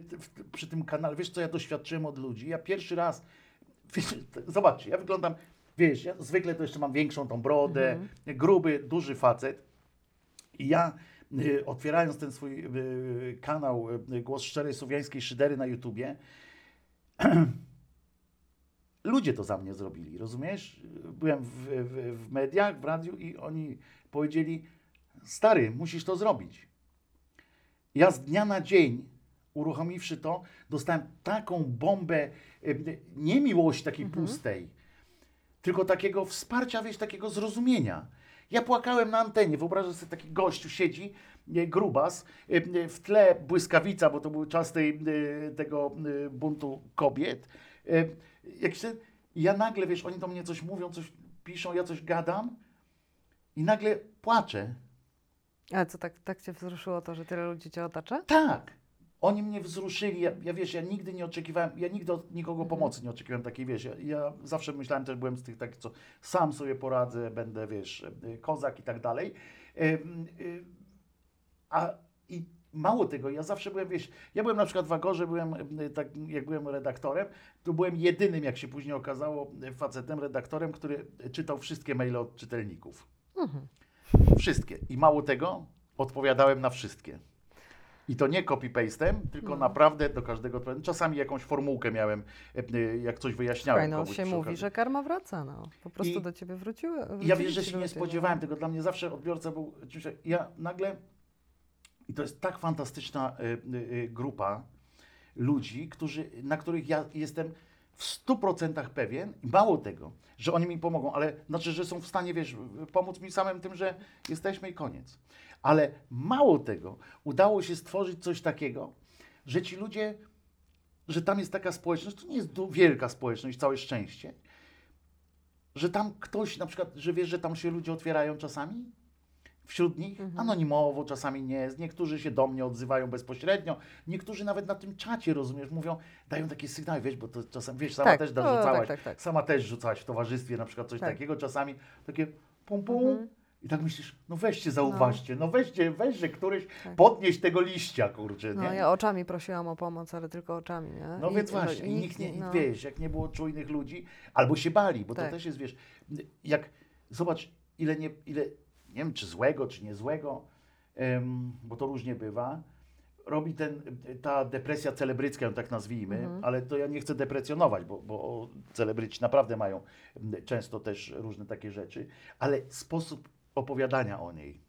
przy tym kanale, wiesz co ja doświadczyłem od ludzi? Ja pierwszy raz, wiesz, zobaczcie, ja wyglądam, wiesz, ja zwykle to jeszcze mam większą tą brodę, gruby, duży facet. I ja otwierając ten swój y, kanał y, Głos Szczerej Słowiańskiej Szydery na YouTubie, ludzie to za mnie zrobili, rozumiesz? Byłem w, w, w mediach, w radiu i oni powiedzieli, stary, musisz to zrobić. Ja z dnia na dzień, uruchomiwszy to, dostałem taką bombę, y, nie miłości takiej pustej, tylko takiego wsparcia, wiesz, takiego zrozumienia. Ja płakałem na antenie, wyobrażam sobie taki gościu siedzi, grubas, e, e, w tle błyskawica, bo to był czas tej, e, tego buntu kobiet. Jak się, ja nagle, wiesz, oni do mnie coś mówią, coś piszą, ja coś gadam i nagle płaczę. Ale co, tak, tak cię wzruszyło to, że tyle ludzi cię otacza? Tak. Oni mnie wzruszyli. Ja, ja wiesz, ja nigdy nie oczekiwałem, ja nigdy od nikogo Mhm. pomocy nie oczekiwałem takiej, wiesz, ja, ja zawsze myślałem, też byłem z tych takich, co sam sobie poradzę, będę, wiesz, y, kozak i tak dalej. Y, A i mało tego, ja zawsze byłem, wiesz, ja byłem na przykład w Agorze, byłem, y, tak, jak byłem redaktorem, to byłem jedynym, jak się później okazało, facetem, redaktorem, który czytał wszystkie maile od czytelników. Mhm. Wszystkie. I mało tego, odpowiadałem na wszystkie. I to nie copy-pastem, tylko No. naprawdę do każdego. Czasami jakąś formułkę miałem, e, e, jak coś wyjaśniałem. Słuchaj, no się mówi, że karma wraca, no. Po prostu I- do ciebie wróciły. I Ja wiesz, że się nie spodziewałem tego. Dla mnie zawsze odbiorca był. Ja nagle. I to jest tak fantastyczna y, grupa ludzi, którzy, na których ja jestem w 100% pewien, mało tego, że oni mi pomogą, ale znaczy, że są w stanie, wiesz, pomóc mi samym tym, że jesteśmy i koniec. Ale mało tego, udało się stworzyć coś takiego, że ci ludzie, że tam jest taka społeczność, to nie jest wielka społeczność, całe szczęście, że tam ktoś, na przykład, że wiesz, że tam się ludzie otwierają czasami? Wśród nich anonimowo czasami nie jest. Niektórzy się do mnie odzywają bezpośrednio. Niektórzy nawet na tym czacie, rozumiesz, mówią, dają takie sygnały, wiesz, bo to czasem, wiesz, sama Tak, też o, dorzucałaś, tak, tak, tak. sama też rzucałaś w towarzystwie na przykład coś Tak. takiego, czasami takie pum pum Mhm. I tak myślisz, no weźcie, zauważcie, no, weźcie, weźcie któryś, Tak. podnieść tego liścia, kurczę, nie? No ja oczami prosiłam o pomoc, ale tylko oczami, nie? No I- więc no, właśnie, i i nikt nie, no. wiesz, jak nie było czujnych ludzi, albo się bali, bo Tak. to też jest, wiesz, jak, zobacz, ile, nie, ile nie wiem, czy złego, czy niezłego, bo to różnie bywa, robi ten, ta depresja celebrycka, ją tak nazwijmy, Mhm. ale to ja nie chcę deprecjonować, bo, bo celebryci naprawdę mają często też różne takie rzeczy, ale sposób opowiadania o niej.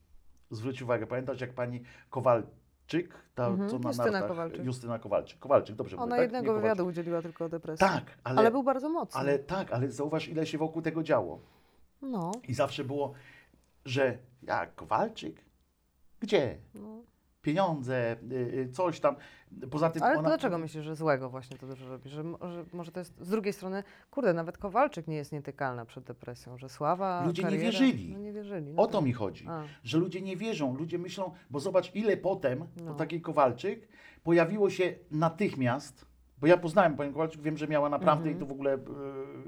Zwróć uwagę, pamiętasz jak pani Kowalczyk, ta Mhm, co na Justyna nartach, Kowalczyk. Justyna Kowalczyk, Kowalczyk, dobrze Ona mówię, tak? jednego Kowalczyk. wywiadu udzieliła tylko o depresji. Tak, ale, Ale, był bardzo mocny. ale tak, ale zauważ ile się wokół tego działo. No, I zawsze było, że jak Kowalczyk? Gdzie? no. Pieniądze, y, y, coś tam. Poza tym Ale ona... dlaczego myślisz, że złego właśnie to dużo robi? Że, że może to jest z drugiej strony, kurde, nawet Kowalczyk nie jest nietykalna przed depresją, że sława, Ludzie nie kariera, wierzyli. No nie wierzyli. No O to tak. mi chodzi, A. że ludzie nie wierzą, ludzie myślą, bo zobacz ile potem po No. takiej Kowalczyk pojawiło się natychmiast, bo ja poznałem panią Kowalczyk, wiem, że miała naprawdę i to w ogóle y,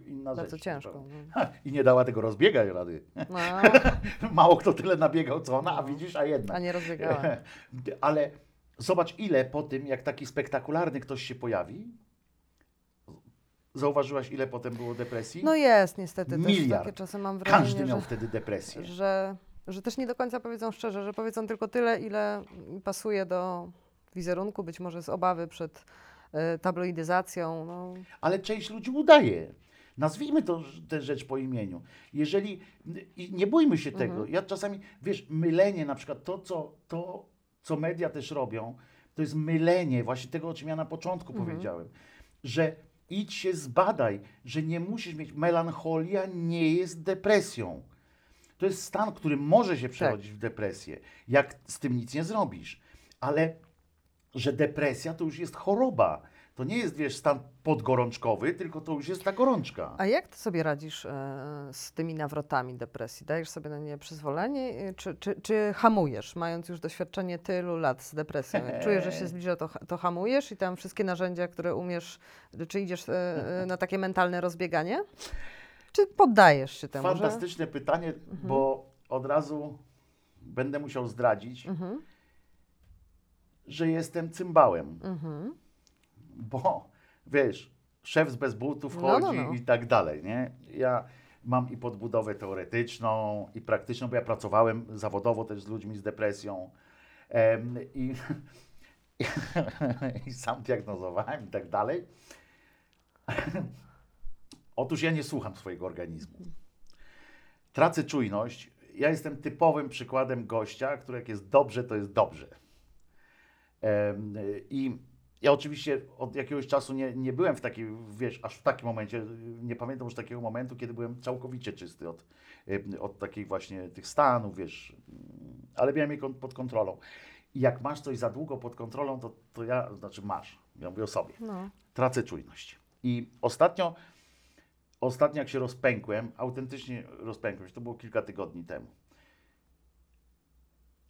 inna Mhm. Bardzo rzecz. ciężko. prawda? no. Ha, I nie dała tego rozbiegać rady. No, Mało kto tyle nabiegał co ona, a No. widzisz, a jednak. a nie rozbiegała. Ale zobacz, ile po tym, jak taki spektakularny ktoś się pojawi, zauważyłaś, ile potem było depresji? No jest niestety też Miliard. takie czasy mam wrażenie, Każdy miał że, wtedy depresję. że, że też nie do końca powiedzą szczerze, że powiedzą tylko tyle, ile pasuje do wizerunku, być może z obawy przed e, tabloidyzacją. No, Ale część ludzi udaje. Nazwijmy to, tę rzecz po imieniu. Jeżeli, nie bójmy się tego. Mhm. Ja czasami, wiesz, mylenie na przykład, to co, to, co media też robią, to jest mylenie właśnie tego, o czym ja na początku Mhm. powiedziałem, że idź się zbadaj, że nie musisz mieć, melancholia nie jest depresją. To jest stan, który może się przerodzić w depresję, jak z tym nic nie zrobisz. Ale że depresja to już jest choroba. To nie jest, wiesz, stan podgorączkowy, tylko to już jest ta gorączka. A jak ty sobie radzisz e, z tymi nawrotami depresji? Dajesz sobie na nie przyzwolenie, e, czy, czy, czy hamujesz, mając już doświadczenie tylu lat z depresją? Jak czujesz, że się zbliża, to, to hamujesz i tam wszystkie narzędzia, które umiesz, czy idziesz e, e, na takie mentalne rozbieganie? Czy poddajesz się temu? że- Mhm. Fantastyczne pytanie, bo od razu będę musiał zdradzić, Mhm, że jestem cymbałem. mhm. Bo wiesz, szef z bez butów No, chodzi no, no. i tak dalej, nie? Ja mam i podbudowę teoretyczną, i praktyczną, bo ja pracowałem zawodowo też z ludźmi z depresją em, i, i sam diagnozowałem i tak dalej. Otóż ja nie słucham swojego organizmu. Tracę czujność. Ja jestem typowym przykładem gościa, który jak jest dobrze, to jest dobrze. I ja oczywiście od jakiegoś czasu nie, nie byłem w takiej, wiesz, aż w takim momencie, nie pamiętam już takiego momentu, kiedy byłem całkowicie czysty od, od takich właśnie tych stanów, wiesz, ale miałem je pod kontrolą. I jak masz coś za długo pod kontrolą, to, to ja, znaczy masz, ja mówię o sobie, No. tracę czujność. I ostatnio, ostatnio jak się rozpękłem, autentycznie rozpękłem się, to było kilka tygodni temu.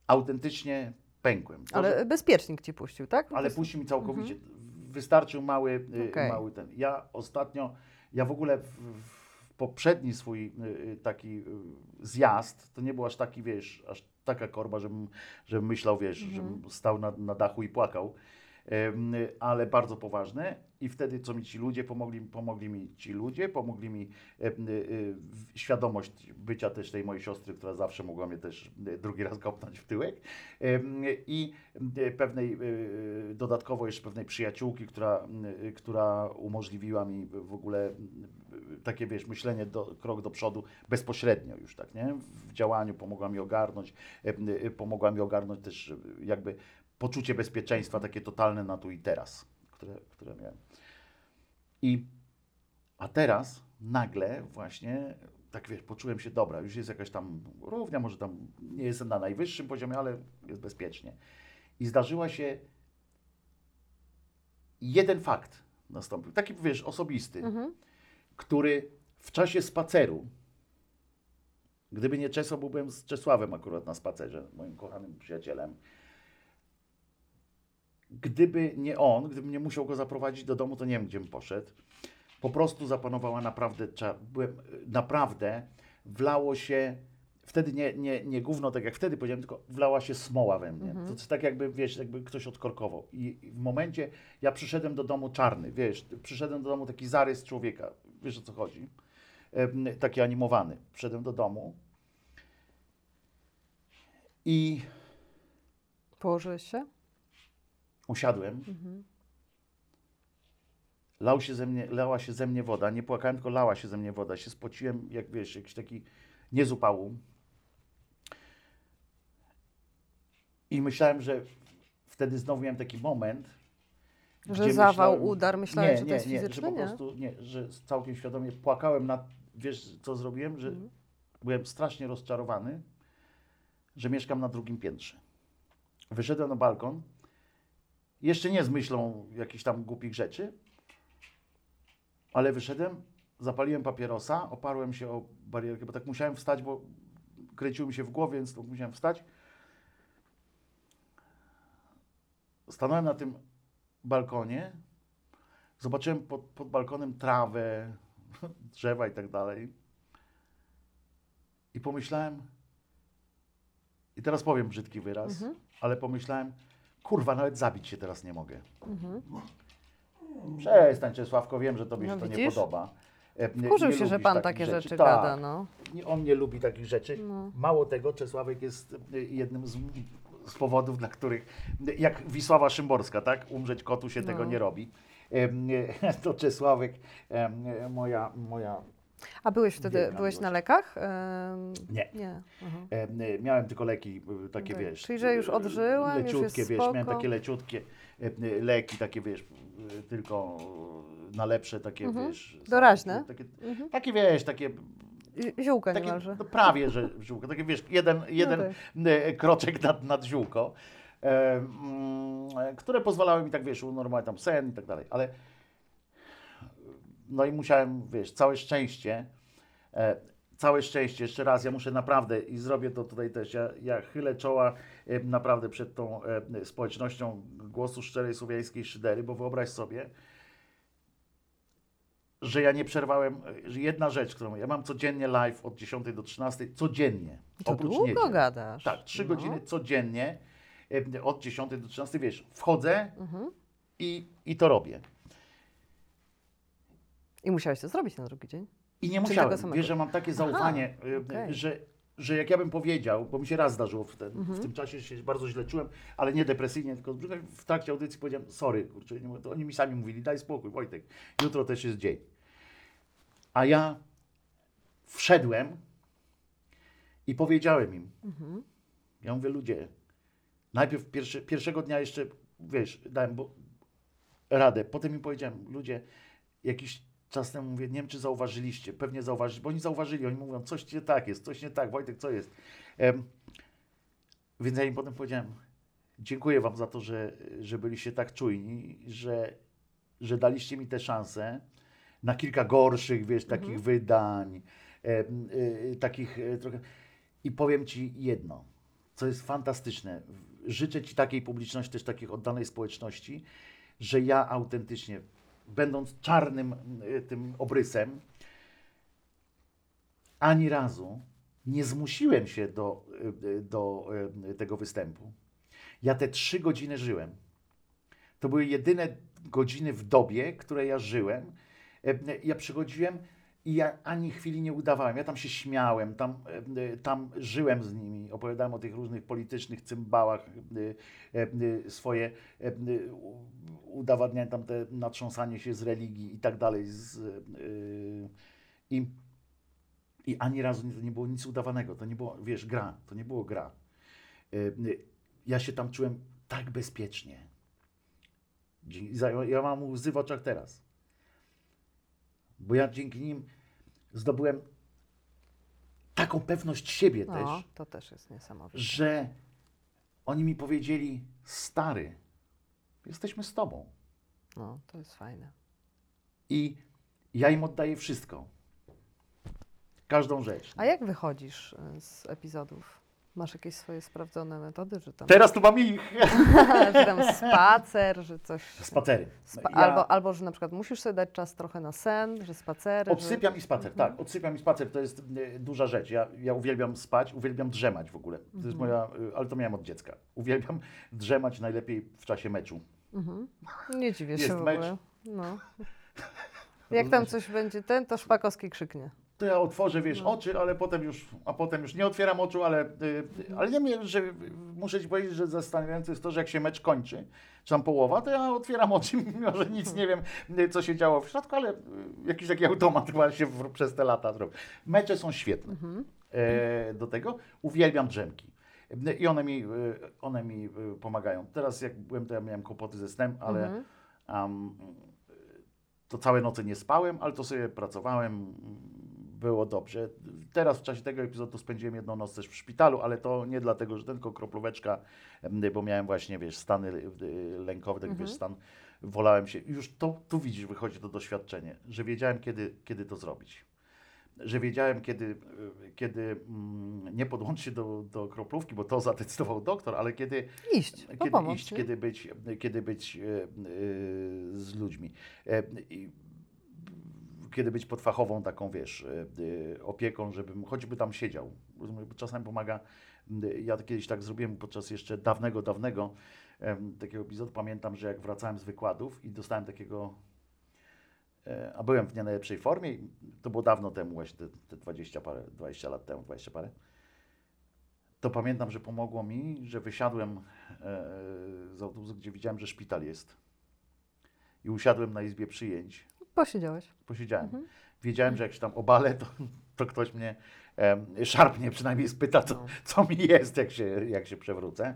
Autentycznie pękłem. To, Ale bezpiecznik ci puścił, tak? ale puści mi całkowicie. Wystarczył mały, y, Okej. mały ten. Ja ostatnio, ja w ogóle w, w poprzedni swój y, y, taki y, zjazd, to nie był aż taki, wiesz, aż taka korba, żebym, żebym myślał, wiesz, żebym stał na, na dachu i płakał. Y, ale bardzo poważne i wtedy co mi ci ludzie pomogli, pomogli mi ci ludzie, pomogli mi y, w- świadomość bycia też tej mojej siostry, która zawsze mogła mnie też y, drugi raz kopnąć w tyłek Em, i pewnej y, dodatkowo jeszcze pewnej przyjaciółki, która, y, która umożliwiła mi w ogóle takie wiesz, myślenie do, krok do przodu bezpośrednio już tak, nie? W działaniu pomogła mi ogarnąć, pomogła mi ogarnąć też jakby poczucie bezpieczeństwa takie totalne na tu i teraz, które, które miałem. I a teraz nagle właśnie tak wiesz, poczułem się dobra, już jest jakaś tam równia, może tam nie jestem na najwyższym poziomie, ale jest bezpiecznie. I zdarzyła się jeden fakt nastąpił, taki wiesz, osobisty, Mhm. który w czasie spaceru, gdyby nie Czeso, byłbym z Czesławem akurat na spacerze, moim kochanym przyjacielem, gdyby nie on, gdybym nie musiał go zaprowadzić do domu, to nie wiem, gdzie bym poszedł. Po prostu zapanowała naprawdę, byłem, naprawdę, wlało się wtedy nie, nie, nie gówno, tak jak wtedy powiedziałem, tylko wlała się smoła we mnie. To jest tak jakby, wiesz, jakby ktoś odkorkował. I w momencie, ja przyszedłem do domu czarny, wiesz, przyszedłem do domu taki zarys człowieka, wiesz o co chodzi, Em, taki animowany. Przyszedłem do domu i Położyłeś się? Usiadłem. Lał się ze mnie, lała się ze mnie woda. Nie płakałem, tylko lała się ze mnie woda. Się spociłem, jak wiesz, jakiś taki nie z upału. I myślałem, że wtedy znowu miałem taki moment. Że gdzie zawał, udar, myślałeś, nie, że to nie, jest nie, fizyczny, że po nie? prostu nie, że całkiem świadomie płakałem nad, wiesz co zrobiłem, że Mhm. byłem strasznie rozczarowany, że mieszkam na drugim piętrze. Wyszedłem na balkon, jeszcze nie z myślą jakichś tam głupich rzeczy, ale wyszedłem, zapaliłem papierosa, oparłem się o barierkę, bo tak musiałem wstać, bo kręciło mi się w głowie, więc musiałem wstać. Stanąłem na tym balkonie, zobaczyłem pod, pod balkonem trawę, drzewa i tak dalej. I pomyślałem, i teraz powiem brzydki wyraz, Mhm. ale pomyślałem, kurwa, nawet zabić się teraz nie mogę. Mhm. Przestań, Czesławko, wiem, że tobie No się to nie widzisz? podoba. E, nie- Wkurzył nie się, że lubisz pan takich takie rzeczy, Tak. gada, no. Nie- On nie lubi takich rzeczy. No. Mało tego, Czesławek jest e, jednym z, z powodów, dla których, jak Wisława Szymborska, tak? Umrzeć kotu się tego No. nie robi. Em, e, To Czesławek, em, e, moja, moja A byłeś wtedy, Wielka byłeś na lekach? Em, Nie. Nie. Aha. e, miałem tylko leki e, takie, Tak. wiesz. Czyli, że już e, odżyłem, już Leciutkie, jest wiesz, miałem spoko. takie leciutkie e, leki, takie, wiesz, e, tylko na lepsze, takie, Mhm. wiesz. Doraźne? Takie, Mhm. takie, wiesz, takie I- Ziółka Takie, niemalże. no prawie, że ziółko. Takie wiesz, jeden, jeden tak. e, kroczek nad, nad ziółko, e, mm, e, które pozwalały mi tak, wiesz, unormować tam sen i tak dalej, ale no i musiałem, wiesz, całe szczęście, e, całe szczęście, jeszcze raz, ja muszę naprawdę i zrobię to tutaj też, ja, ja chylę czoła e, naprawdę przed tą e, społecznością głosu szczerej słowiańskiej szydery, bo wyobraź sobie, że ja nie przerwałem, e, że jedna rzecz, którą ja mam codziennie live od 10 do 13, codziennie. To oprócz długo niedziel. gadasz. Tak, 3 No. godziny codziennie e, od 10 do 13, wiesz, wchodzę Mhm. i, i to robię. I musiałeś to zrobić na drugi dzień? I nie musiałem. Wiesz, że mam takie zaufanie, e, okej. że, że jak ja bym powiedział, bo mi się raz zdarzyło w, ten, Mhm. w tym czasie, się bardzo źle czułem, ale nie depresyjnie, tylko w trakcie audycji powiedziałem, sorry, kurczę, nie, mogę", to oni mi sami mówili, daj spokój, Wojtek, jutro też jest dzień. A ja wszedłem i powiedziałem im, Mhm. ja mówię, ludzie, najpierw pierwszy, pierwszego dnia jeszcze, wiesz, dałem bo, radę, potem im powiedziałem, ludzie, jakiś czas temu mówię, nie wiem, czy zauważyliście, pewnie zauważyli, bo oni zauważyli, oni mówią, coś nie tak jest, coś nie tak, Wojtek, co jest? Więc ja im potem powiedziałem, dziękuję wam za to, że, że byliście tak czujni, że, że daliście mi tę szansę na kilka gorszych, wiesz, takich wydań, em, y, takich y, trochę... I powiem ci jedno, co jest fantastyczne. Życzę ci takiej publiczności, też takich oddanej społeczności, że ja autentycznie, będąc czarnym y, tym obrysem, ani razu nie zmusiłem się do, y, y, do tego występu. Ja te trzy godziny żyłem. To były jedyne godziny w dobie, które ja żyłem. E, Ja przychodziłem i ja ani chwili nie udawałem. Ja tam się śmiałem, tam, e, tam żyłem z nimi, opowiadałem o tych różnych politycznych cymbałach, e, e, swoje e, udowadniałem tam te natrząsanie się z religii i tak dalej. Z, e, i, I ani razu nie- to nie było nic udawanego. To nie było, wiesz, gra. To nie było gra. E, Ja się tam czułem tak bezpiecznie. Ja mam łzy w oczach teraz. Bo ja dzięki nim zdobyłem taką pewność siebie No, też, to też jest niesamowite. że oni mi powiedzieli, stary, jesteśmy z tobą. No, to jest fajne. I ja im oddaję wszystko. Każdą rzecz. A jak wychodzisz y, z epizodów? Masz jakieś swoje sprawdzone metody, że tam, Teraz tu mam ich. że tam spacer, że coś... Spacery. Spa- Ja albo, albo, że na przykład musisz sobie dać czas trochę na sen, że spacery. Odsypiam i spacer, Mhm. tak. Odsypiam i spacer to jest y, duża rzecz. Ja, ja uwielbiam spać, uwielbiam drzemać w ogóle. To Mhm. jest moja, y, ale to miałem od dziecka. Uwielbiam drzemać najlepiej w czasie meczu. Że... Mhm. Nie dziwię się w mecz. ogóle. No. Jak tam coś będzie ten, to Szpakowski krzyknie. To ja otworzę, wiesz, No. oczy, ale potem już, a potem już nie otwieram oczu, ale, y, y, ale nie wiem, że muszę ci powiedzieć, że zastanawiające jest to, że jak się mecz kończy, czy tam połowa, to ja otwieram oczy, mimo że nic nie wiem, y, co się działo w środku, ale jakiś taki automat chyba się w, przez te lata zrobił. Mecze są świetne. Mhm. E, do tego uwielbiam drzemki. I one mi, one mi pomagają. Teraz jak byłem, to ja miałem kłopoty ze snem, ale Mhm. Am, to całe noce nie spałem, ale to sobie pracowałem, było dobrze. Teraz w czasie tego epizodu spędziłem jedną noc też w szpitalu, ale to nie dlatego, że tylko kroplóweczka, em, bo miałem właśnie, wiesz, stany y, lękowe, tak wiesz, stan, wolałem się. Już to, tu widzisz, wychodzi to doświadczenie, że wiedziałem, kiedy, kiedy to zrobić. Że wiedziałem, kiedy, y, kiedy mm, nie podłączyć się do, do kroplówki, bo to zadecydował doktor, ale kiedy Iść, kiedy iść, kiedy być, kiedy być z ludźmi. E, i kiedy być pod fachową taką, wiesz, e, e, opieką, żebym choćby tam siedział. Czasami pomaga, m, ja kiedyś tak zrobiłem podczas jeszcze dawnego, dawnego takiego epizodu. Pamiętam, że jak wracałem z wykładów i dostałem takiego, e, a byłem w nie najlepszej formie, to było dawno temu, właśnie te, te 20 parę, 20 lat temu, 20 parę to pamiętam, że pomogło mi, że wysiadłem e, z autobusu, gdzie widziałem, że szpital jest. I usiadłem na izbie przyjęć. Posiedziałeś. Posiedziałem. Mhm. Wiedziałem, że jak się tam obalę, to, to ktoś mnie em, szarpnie, przynajmniej spyta, co, No. co mi jest, jak się, jak się przewrócę.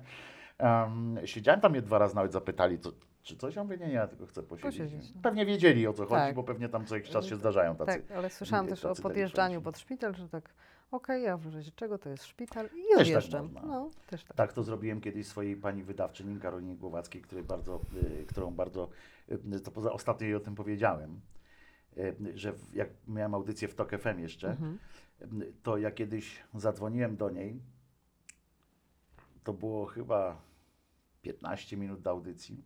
Em, siedziałem tam mnie dwa razy nawet zapytali, co, czy coś? Ja mówię, nie, nie, ja tylko chcę posiedzieć. Posiedzieć, no. Pewnie wiedzieli, o co chodzi, Tak. bo pewnie tam co jakiś czas się zdarzają tacy. Tak, ale słyszałam też o tacy podjeżdżaniu pod szpital, że tak, okej, ja w razie czego to jest szpital i tak odjeżdżam. można. no, też tak. Tak to zrobiłem kiedyś swojej pani wydawczyni Karolinie Głowackiej, której bardzo, y, którą bardzo, y, to poza ostatnio jej o tym powiedziałem, y, że w- jak miałem audycję w TOK FM jeszcze, Mhm. to ja kiedyś zadzwoniłem do niej, to było chyba 15 minut do audycji.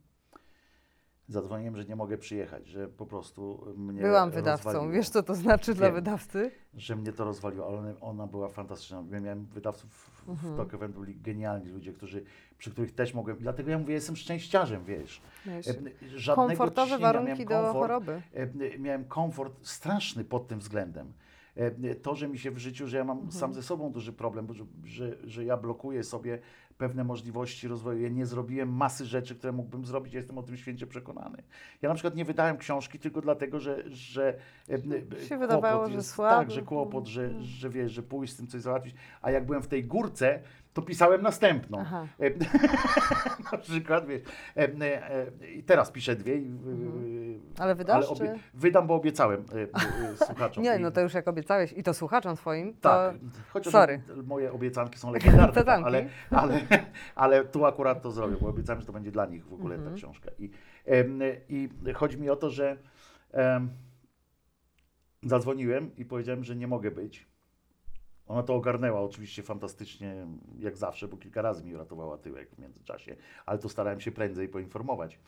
Zadzwoniłem, że nie mogę przyjechać, że po prostu mnie Byłam wydawcą, rozwaliło wiesz co to znaczy dla Wiem. wydawcy? że mnie to rozwaliło, ale ona, ona była fantastyczna. Ja miałem wydawców w, Mhm. w Tok FM, byli genialni ludzie, którzy, przy których też mogłem, dlatego ja mówię, jestem szczęściarzem, wiesz. Wiesz, E, Żadnego komfortowe ciśnienia, warunki miałem do komfort, choroby. e, Miałem komfort straszny pod tym względem. E, To, że mi się w życiu, że ja mam Mhm. sam ze sobą duży problem, że, że, że ja blokuję sobie pewne możliwości rozwoju. Ja nie zrobiłem masy rzeczy, które mógłbym zrobić, ja jestem o tym święcie przekonany. Ja na przykład nie wydałem książki tylko dlatego, że, że e, e, Się wydawało, kłopot że jest, słaby. Tak, że kłopot, że, że wiesz, że pójść z tym coś załatwić, a jak byłem w tej górce, to pisałem następną. Aha. E, na przykład, wiesz, e, e, teraz piszę dwie, Mhm. Ale wydasz, ale obie- wydam, bo obiecałem słuchaczom. Nie, no to już jak obiecałeś i to słuchaczom swoim, to tak, chociaż sorry. moje obiecanki są legendarne, tanki. ale, ale, ale tu akurat to zrobię, bo obiecałem, że to będzie dla nich w ogóle Mhm. ta książka. I, I chodzi mi o to, że em, zadzwoniłem i powiedziałem, że nie mogę być. Ona to ogarnęła oczywiście fantastycznie, jak zawsze, bo kilka razy mi uratowała tyłek w międzyczasie, ale to starałem się prędzej poinformować.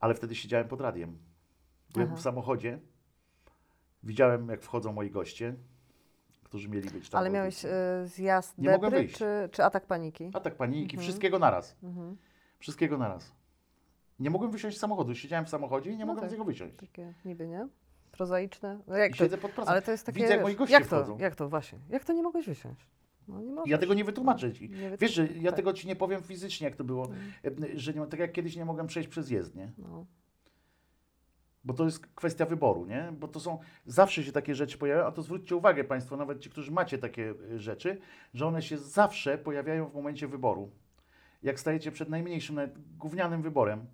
Ale wtedy siedziałem pod radiem. Byłem Aha. w samochodzie, widziałem jak wchodzą moi goście, którzy mieli być tam. Ale miałeś e, zjazd Nie mogłem depry, wyjść. czy, czy atak paniki? Atak paniki, Mhm. wszystkiego naraz. Mhm. Wszystkiego naraz. Nie mogłem wysiąść z samochodu. Siedziałem w samochodzie i nie No mogłem tak. z niego wysiąść. Takie niby, nie? Prozaiczne? No jak to? siedzę pod pracą. Ale to jest takie, Widzę, jak moi goście jak to, wchodzą. jak to właśnie, jak to nie mogłeś wysiąść? No nie możesz. Ja tego nie wytłumaczę ci. Nie Wiesz, że ja tak. tego ci nie powiem fizycznie, jak to było. Mm. E, Że nie, tak jak kiedyś nie mogłem przejść przez jezdnię. No. Bo to jest kwestia wyboru, nie? Bo to są, zawsze się takie rzeczy pojawiają, a to zwróćcie uwagę Państwo, nawet ci, którzy macie takie y, rzeczy, że one się zawsze pojawiają w momencie wyboru. Jak stajecie przed najmniejszym, nawet gównianym wyborem,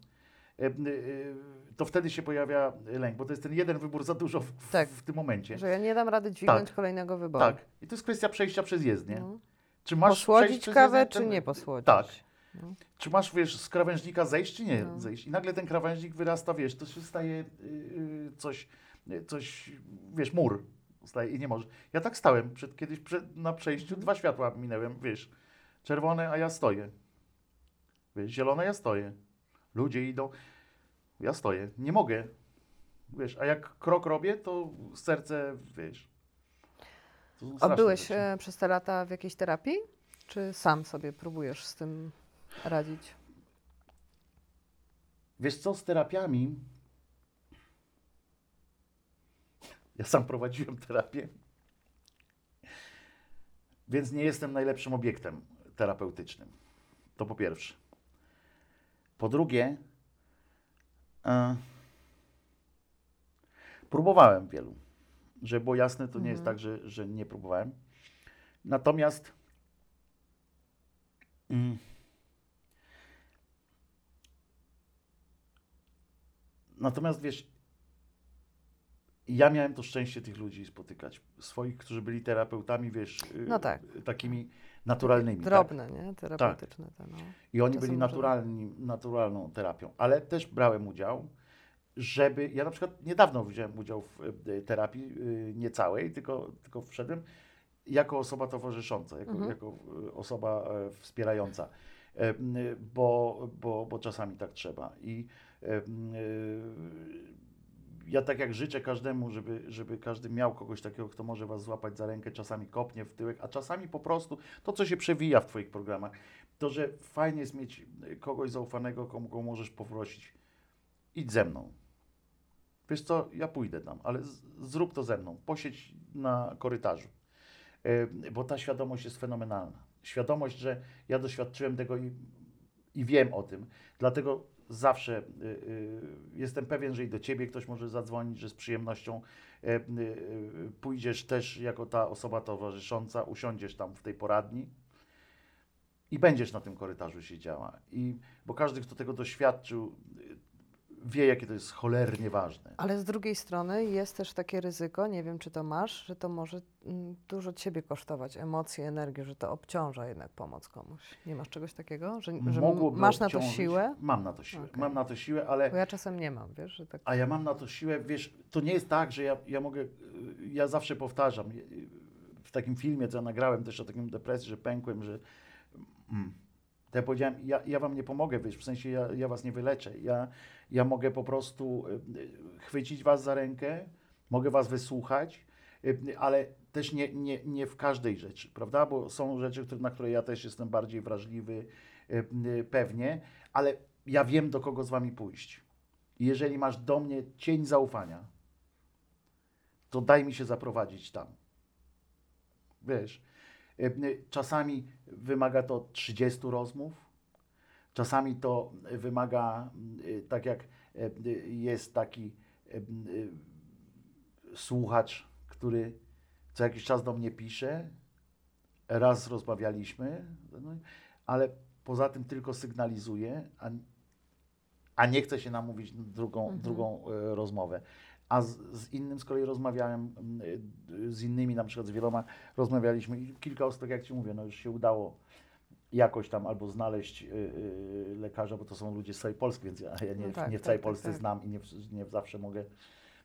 to wtedy się pojawia lęk, bo to jest ten jeden wybór za dużo w, Tak. w tym momencie. Że ja nie dam rady dźwignąć Tak. kolejnego wyboru. Tak. I to jest kwestia przejścia przez jezdnię. No. Czy masz Posłodzić kawę, jezdnię, czy nie posłodzić? Tak. No. Czy masz, wiesz, z krawężnika zejść, czy nie No. zejść? I nagle ten krawężnik wyrasta, wiesz, to się staje y, y, coś, y, coś, wiesz, mur staje i nie możesz. Ja tak stałem, przed, kiedyś przed, na przejściu, Mhm. dwa światła minęłem, wiesz, Czerwone, a ja stoję. Wiesz, zielone, ja stoję. Ludzie idą, ja stoję. Nie mogę. Wiesz, a jak krok robię, to serce, wiesz. A byłeś rzeczy. e, przez te lata w jakiejś terapii? Czy sam sobie próbujesz z tym radzić? Wiesz co, z terapiami. Ja sam prowadziłem terapię. Więc nie jestem najlepszym obiektem terapeutycznym. To po pierwsze. Po drugie, e, próbowałem wielu. Żeby było jasne, to nie jest tak, że, że nie próbowałem. Natomiast mm, Natomiast wiesz, ja miałem to szczęście tych ludzi spotykać. Swoich, którzy byli terapeutami, wiesz, y, No tak. takimi naturalnymi. tak? Drobne, nie? Terapeutyczne te, no. I oni byli naturalni, naturalną terapią. Ale też brałem udział, żeby. Ja na przykład niedawno wziąłem udział w y, terapii, y, nie całej, tylko, tylko wszedłem jako osoba towarzysząca, jako, Mhm. jako y, osoba e, wspierająca. E, Bo, bo, bo czasami tak trzeba. I e, ja tak jak życzę każdemu, żeby, żeby każdy miał kogoś takiego, kto może was złapać za rękę, czasami kopnie w tyłek, a czasami po prostu to, co się przewija w Twoich programach, to, że fajnie jest mieć kogoś zaufanego, komu go możesz poprosić, idź ze mną. Wiesz co, ja pójdę tam, ale z, zrób to ze mną, posiedź na korytarzu, Y, bo ta świadomość jest fenomenalna. Świadomość, że ja doświadczyłem tego i, i wiem o tym, dlatego zawsze y, y, jestem pewien, że i do Ciebie ktoś może zadzwonić, że z przyjemnością y, pójdziesz też jako ta osoba towarzysząca, usiądziesz tam w tej poradni, i będziesz na tym korytarzu siedziała. I, bo każdy, kto tego doświadczył, wie, jakie to jest cholernie ważne. Ale z drugiej strony jest też takie ryzyko, nie wiem czy to masz, że to może mm, dużo ciebie kosztować, emocje, energię, że to obciąża jednak pomoc komuś. Nie masz czegoś takiego? Że, że Mogłoby masz na to siłę? Mam na to siłę. Okej. Mam na to siłę, ale Bo ja czasem nie mam, wiesz, że tak... A ja mam na to siłę, wiesz, to nie jest tak, że ja, ja mogę, ja zawsze powtarzam, w takim filmie, co ja nagrałem też o takim depresji, że pękłem, że mm, to ja powiedziałem, ja, ja wam nie pomogę, wiesz, w sensie ja, ja was nie wyleczę, ja, ja mogę po prostu y, chwycić was za rękę, mogę was wysłuchać, y, ale też nie, nie, nie w każdej rzeczy, prawda, bo są rzeczy, na które ja też jestem bardziej wrażliwy, y, pewnie, ale ja wiem, do kogo z wami pójść. Jeżeli masz do mnie cień zaufania, to daj mi się zaprowadzić tam. Wiesz, czasami wymaga to 30 rozmów, czasami to wymaga, y, tak jak jest taki y, słuchacz, który co jakiś czas do mnie pisze, raz rozmawialiśmy, no, ale poza tym tylko sygnalizuje, a a nie chce się namówić na drugą, Mhm. drugą e, rozmowę. A z, z innym z kolei rozmawiałem, mm, z innymi, na przykład z wieloma rozmawialiśmy i kilka osób, tak jak Ci mówię, no już się udało jakoś tam albo znaleźć y, y, lekarza, bo to są ludzie z całej Polski, więc ja, ja nie, No tak, nie w tak, całej tak, Polsce tak. znam i nie, nie zawsze mogę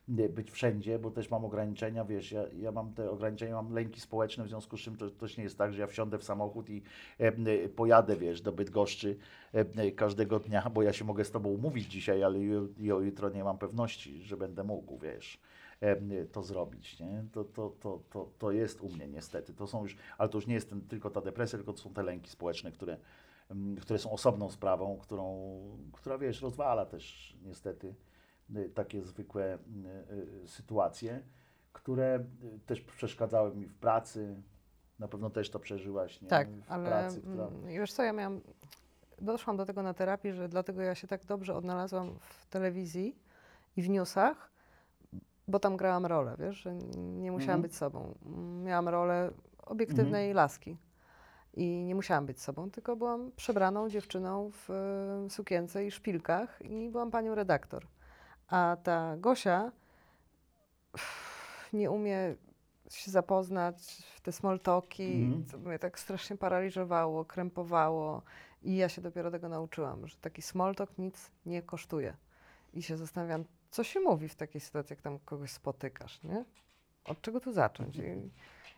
być wszędzie, bo też mam ograniczenia, wiesz, ja, ja mam te ograniczenia, mam lęki społeczne, w związku z czym to też nie jest tak, że ja wsiądę w samochód i e, e, pojadę, wiesz, do Bydgoszczy e, e, każdego dnia, bo ja się mogę z Tobą umówić dzisiaj, ale ju, ju, jutro nie mam pewności, że będę mógł, wiesz, e, to zrobić, nie? To, to, to, to, to jest u mnie niestety, to są już, ale to już nie jest ten, tylko ta depresja, tylko to są te lęki społeczne, które, które są osobną sprawą, którą, która, wiesz, rozwala też niestety takie zwykłe y, y, sytuacje, które y, też przeszkadzały mi w pracy. Na pewno też to przeżyłaś, nie? Tak, w ale pracy, która... mm, wiesz co, ja miałam, doszłam do tego na terapii, że dlatego ja się tak dobrze odnalazłam w telewizji i w newsach, bo tam grałam rolę, wiesz, że nie musiałam Mhm. być sobą. Miałam rolę obiektywnej laski i nie musiałam być sobą, tylko byłam przebraną dziewczyną w sukience i szpilkach i byłam panią redaktor. A ta Gosia nie umie się zapoznać w te small talki, Mhm. to mnie tak strasznie paraliżowało, krępowało i ja się dopiero tego nauczyłam, że taki small talk nic nie kosztuje. I się zastanawiam, co się mówi w takiej sytuacji, jak tam kogoś spotykasz, nie? Od czego tu zacząć? I,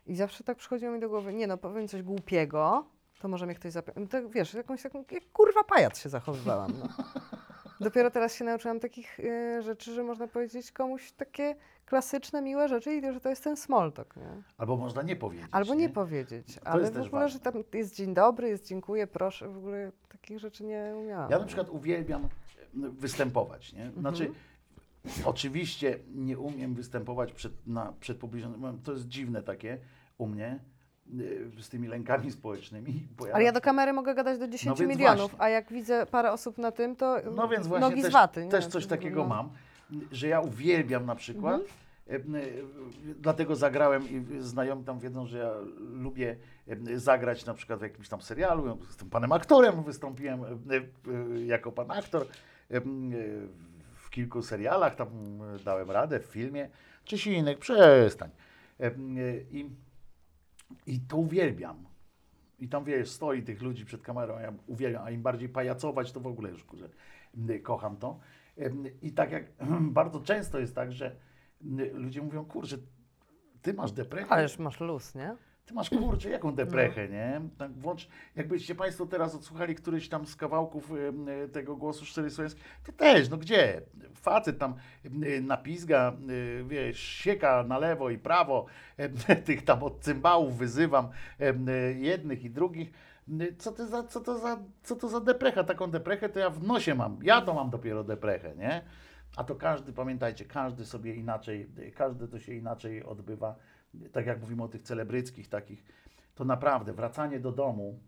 i zawsze tak przychodziło mi do głowy, nie no, powiem coś głupiego, to może mnie ktoś zapytać. To, wiesz, jakąś taką, jak kurwa pajac się zachowywałam. No. Dopiero teraz się nauczyłam takich y, rzeczy, że można powiedzieć komuś takie klasyczne, miłe rzeczy i że to jest ten small talk, nie? Albo można nie powiedzieć. Albo nie powiedzieć, To ale jest w też ogóle, że tam jest dzień dobry, jest dziękuję, proszę, w ogóle takich rzeczy nie umiałam. Ja na przykład uwielbiam występować, nie? Znaczy, oczywiście nie umiem występować przed, na, przed. To jest dziwne takie u mnie z tymi lękami społecznymi. Ale ja do przykład- kamery mogę gadać do 10 więc milionów, właśnie. a jak widzę parę osób na tym, to No więc właśnie nogi też, z waty. też coś takiego No. mam, że ja uwielbiam na przykład, e, e, dlatego zagrałem i znajomi tam wiedzą, że ja lubię zagrać na przykład w jakimś tam serialu, ja jestem panem aktorem, wystąpiłem jako pan aktor w kilku serialach, tam dałem radę w filmie, Czesinek, przestań. I, I to uwielbiam. I tam wiesz, stoi tych ludzi przed kamerą, ja uwielbiam, a im bardziej pajacować, to w ogóle już kurczę, m, kocham to. I tak jak bardzo często jest tak, że ludzie mówią, kurczę, ty masz depresję, Ależ masz luz, nie? Ty masz kurczę, jaką deprechę, nie? Tak włącz, jakbyście Państwo teraz odsłuchali któryś tam z kawałków em, tego głosu Szczery Słowiański, to też, no gdzie? Facet tam em, napizga, em, wiesz, sieka na lewo i prawo, em, tych tam od cymbałów wyzywam em, jednych i drugich. Co to, za, co, to za, co to za deprecha? Taką deprechę to ja w nosie mam. Ja to mam dopiero deprechę, nie? A to każdy, pamiętajcie, każdy sobie inaczej, każdy to się inaczej odbywa. Tak jak mówimy o tych celebryckich takich, to naprawdę wracanie do domu,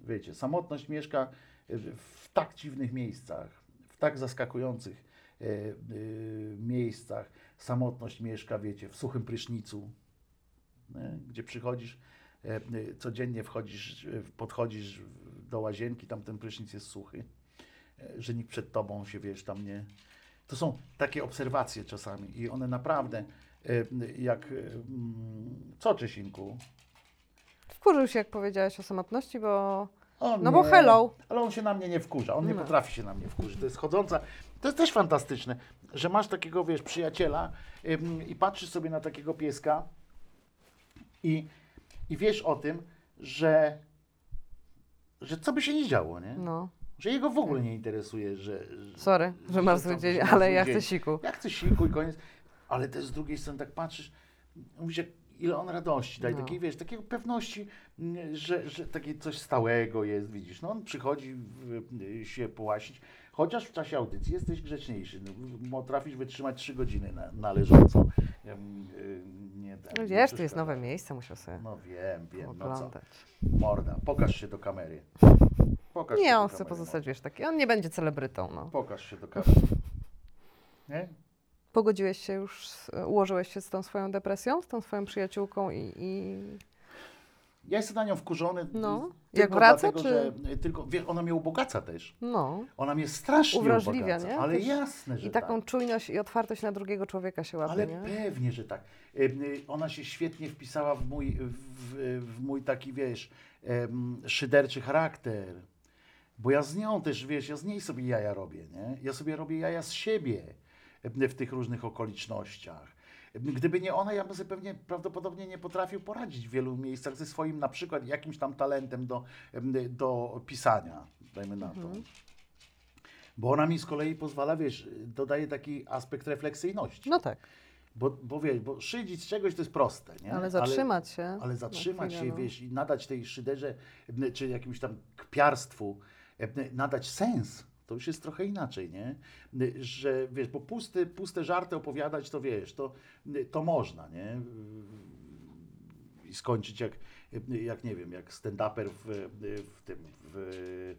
wiecie, samotność mieszka w tak dziwnych miejscach, w tak zaskakujących e, e, miejscach. Samotność mieszka, wiecie, w suchym prysznicu, nie? gdzie przychodzisz, e, codziennie wchodzisz, podchodzisz do łazienki, tam ten prysznic jest suchy, że nikt przed tobą się, wiesz, tam nie... To są takie obserwacje czasami i one naprawdę, jak... e, mm, Co, Czesinku? Wkurzył się, jak powiedziałeś o samotności, bo... O No bo nie, hello. Ale on się na mnie nie wkurza, on nie No. potrafi się na mnie wkurzyć. To jest chodząca. To jest też fantastyczne, że masz takiego, wiesz, przyjaciela ym, i patrzysz sobie na takiego pieska i, i wiesz o tym, że, że co by się nie działo, nie? No, Że jego w ogóle nie interesuje, że... że sorry, że masz tam zły dzień, masz ale ja chcę siku. Ja chcę siku i koniec. Ale też z drugiej strony tak patrzysz, mówisz, jak, ile on radości daje, No. takiej, wiesz, takiej pewności, że, że takie coś stałego jest, widzisz. No on przychodzi w- się połasić, chociaż w czasie audycji jesteś grzeczniejszy, no, potrafisz wytrzymać trzy godziny na, na leżąco. Ja, y, nie, tak, No wiesz, tu jest nowe miejsce, muszę sobie No wiem, wiem, no co. oglądać. Morda, pokaż się do kamery. Pokaż Nie, on chce kamery, pozostać, morda. wiesz, taki, on nie będzie celebrytą, no. Pokaż się do kamery. Nie? Pogodziłeś się już, ułożyłeś się z tą swoją depresją, z tą swoją przyjaciółką i... i... Ja jestem na nią wkurzony. No. Jak wraca, dlatego, czy- że tylko wie, ona mnie ubogaca też. No. Ona mnie strasznie Uwrażliwia, ubogaca. nie? Ale Też- jasne, że I taką tak. czujność i otwartość na drugiego człowieka się łapie, Ale nie? pewnie, że tak. Em, y, Ona się świetnie wpisała w mój, w, w mój taki, wiesz, szyderczy charakter. Bo ja z nią też, wiesz, ja z niej sobie jaja robię, nie? Ja sobie robię jaja z siebie w tych różnych okolicznościach. Gdyby nie ona, ja bym sobie pewnie prawdopodobnie nie potrafił poradzić w wielu miejscach ze swoim na przykład jakimś tam talentem do, do pisania, dajmy na to. Mhm. Bo ona mi z kolei pozwala, wiesz, dodaje taki aspekt refleksyjności. No tak, Bo, bo wiesz, bo szydzić z czegoś to jest proste, nie? ale zatrzymać się. Ale, ale na zatrzymać chwilę, się, no. wiesz, i nadać tej szyderze, czy jakimś tam kpiarstwu, m, nadać sens, to już jest trochę inaczej, nie? M, Że, wiesz, bo pusty, puste żarty opowiadać, to wiesz, to, m, to można, nie? I skończyć jak, jak nie wiem, jak stand-uper w, w tym, w,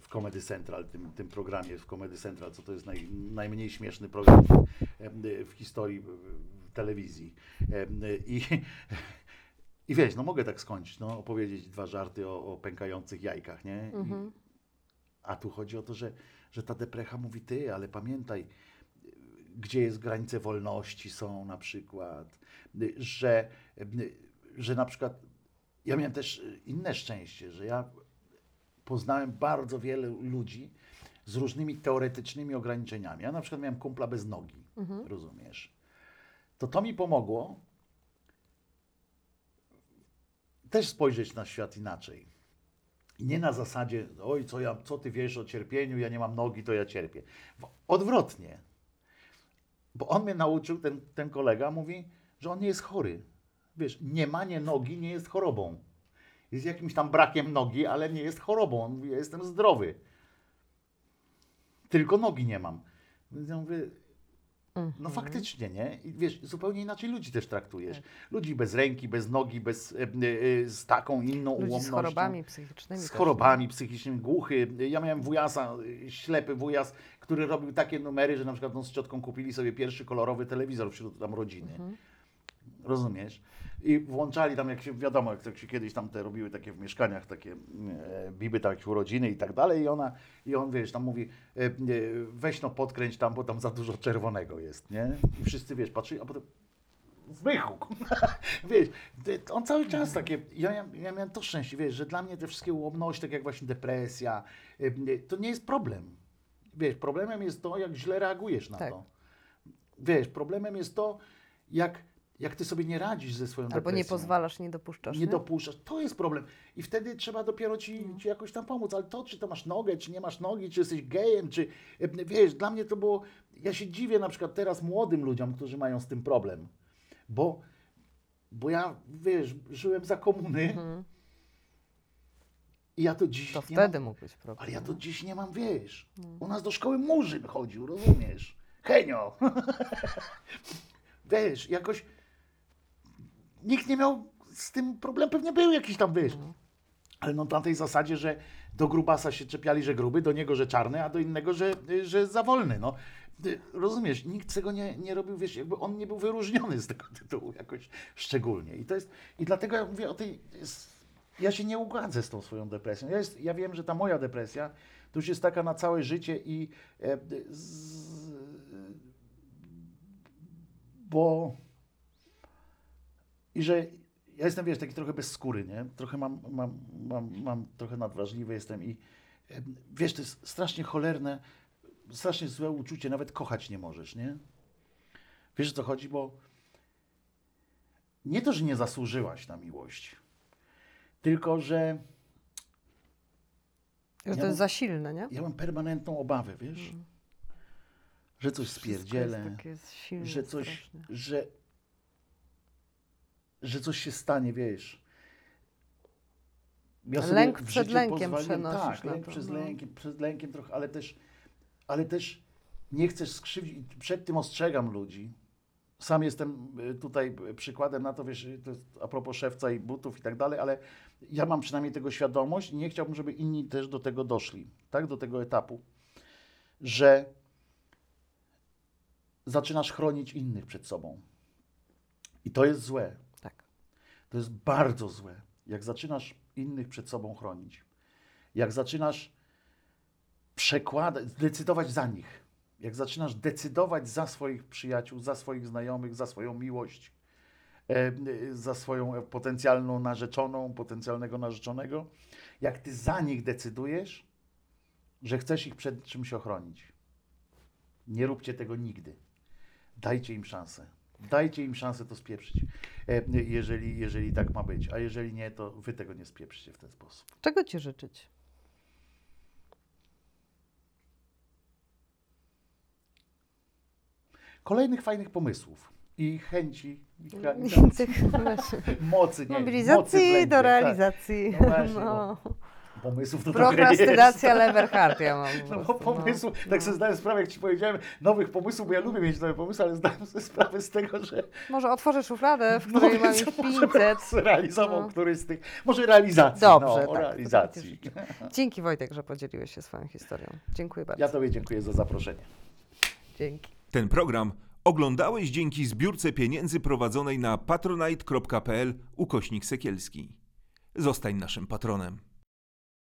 w Comedy Central, tym, tym programie w Comedy Central, co to jest naj, najmniej śmieszny program em, w historii telewizji. I, I wiesz, no mogę tak skończyć, no, opowiedzieć dwa żarty o, o pękających jajkach, nie? Mhm. A tu chodzi o to, że, że ta deprecha mówi ty, ale pamiętaj, gdzie jest granice wolności są na przykład, że, że na przykład ja miałem też inne szczęście, że ja poznałem bardzo wiele ludzi z różnymi teoretycznymi ograniczeniami. Ja na przykład miałem kumpla bez nogi, Mhm. rozumiesz? To to mi pomogło też spojrzeć na świat inaczej. Nie na zasadzie, oj, co, ja, co ty wiesz o cierpieniu, ja nie mam nogi, to ja cierpię. Odwrotnie. Bo on mnie nauczył, ten, ten kolega mówi, że on nie jest chory. Wiesz, nie manie nogi nie jest chorobą. Jest jakimś tam brakiem nogi, ale nie jest chorobą. On mówi, ja jestem zdrowy. Tylko nogi nie mam. Więc ja mówię, no faktycznie, nie? I wiesz, zupełnie inaczej ludzi też traktujesz. Ludzi bez ręki, bez nogi, bez, e, e, z taką inną Ludzi ułomnością. z chorobami psychicznymi. Z też, chorobami psychicznymi, głuchy. Ja miałem wujasa, ślepy wujas, który robił takie numery, że na przykład no, z ciotką kupili sobie pierwszy kolorowy telewizor wśród tam rodziny. Rozumiesz? I włączali tam, jak się, wiadomo, jak, jak się kiedyś tam te robiły takie w mieszkaniach, takie e, biby, tak urodziny i tak dalej i ona, i on, wiesz, tam mówi, e, e, weź no podkręć tam, bo tam za dużo czerwonego jest, nie? I wszyscy, wiesz, patrzyli, a potem zmychł. wiesz, on cały czas takie, ja, miałem- ja miałem to szczęście, wiesz, że dla mnie te wszystkie ułomności, tak jak właśnie depresja, y, to nie jest problem. Wiesz, problemem jest to, jak źle reagujesz na Tak. to. Wiesz, problemem jest to, jak, jak ty sobie nie radzisz ze swoją Albo depresją. nie pozwalasz, nie dopuszczasz. Nie dopuszczasz. To jest problem. I wtedy trzeba dopiero ci, ci jakoś tam pomóc. Ale to, czy to masz nogę, czy nie masz nogi, czy jesteś gejem, czy e, wiesz, dla mnie to było. Ja się dziwię na przykład teraz młodym ludziom, którzy mają z tym problem. Bo, bo ja, wiesz, żyłem za komuny. I ja to dziś To nie wtedy mam, mógł być problem. Ale ja to dziś nie mam, wiesz. U nas do szkoły Murzyn chodził, rozumiesz? Henio. wiesz, jakoś nikt nie miał z tym problem, pewnie był jakiś tam, wiesz. Ale no na tej zasadzie, że do grubasa się czepiali, że gruby, do niego, że czarny, a do innego, że, że za wolny, no. Rozumiesz, nikt tego nie, nie robił, wiesz, jakby on nie był wyróżniony z tego tytułu jakoś szczególnie. I to jest, i dlatego ja mówię o tej, ja się nie ugadzę z tą swoją depresją. Ja, jest, ja wiem, że ta moja depresja to już jest taka na całe życie i e, z, bo i że ja jestem, wiesz, taki trochę bez skóry, nie? Trochę mam, mam, mam, mam trochę nadwrażliwy jestem i wiesz, to jest strasznie cholerne, strasznie złe uczucie, nawet kochać nie możesz, nie? Wiesz o co chodzi, bo nie to, że nie zasłużyłaś na miłość, tylko, że Że Ja to mam- jest za silne, nie? ja mam permanentną obawę, wiesz? Że coś spierdzielę, Jest takie silne, że coś, strasznie. że, że coś się stanie, wiesz. Ja Lęk przed lękiem przenosisz Tak, lęk przez no. lękiem, przez lękiem trochę, ale też, ale też nie chcesz skrzywdzić. Przed tym ostrzegam ludzi. Sam jestem y, tutaj y, przykładem na to, wiesz, y, to a propos szewca i butów i tak dalej, ale ja mam przynajmniej tego świadomość i nie chciałbym, żeby inni też do tego doszli, tak, do tego etapu, że zaczynasz chronić innych przed sobą. I to jest złe. To jest bardzo złe. Jak zaczynasz innych przed sobą chronić, jak zaczynasz przekładać, decydować za nich, jak zaczynasz decydować za swoich przyjaciół, za swoich znajomych, za swoją miłość, e, za swoją potencjalną narzeczoną, potencjalnego narzeczonego, jak ty za nich decydujesz, że chcesz ich przed czymś ochronić. Nie róbcie tego nigdy. Dajcie im szansę. Dajcie im szansę to spieprzyć, e, jeżeli, jeżeli tak ma być. A jeżeli nie, to wy tego nie spieprzycie w ten sposób. Czego ci życzyć? Kolejnych fajnych pomysłów i chęci, i mocy, nie, mocy do tak. realizacji. No właśnie, No. Pomysłów to trochę jest. Prokrastynacja Leverhart ja mam. No bo prostu, no. pomysł, tak sobie zdałem sprawę, jak ci powiedziałem, nowych pomysłów, bo ja lubię mieć nowe pomysły, ale zdałem sobie sprawę z tego, że Może otworzę szufladę, w no, której mam ich może bym 500. zrealizował No. któryś z tych, może realizacji, Dobrze, no, tak, to realizacji. Dzięki Wojtek, że podzieliłeś się swoją historią. Dziękuję bardzo. Ja Tobie dziękuję za zaproszenie. Dzięki. Ten program oglądałeś dzięki zbiórce pieniędzy prowadzonej na patronite.pl ukośnik sekielski. Zostań naszym patronem.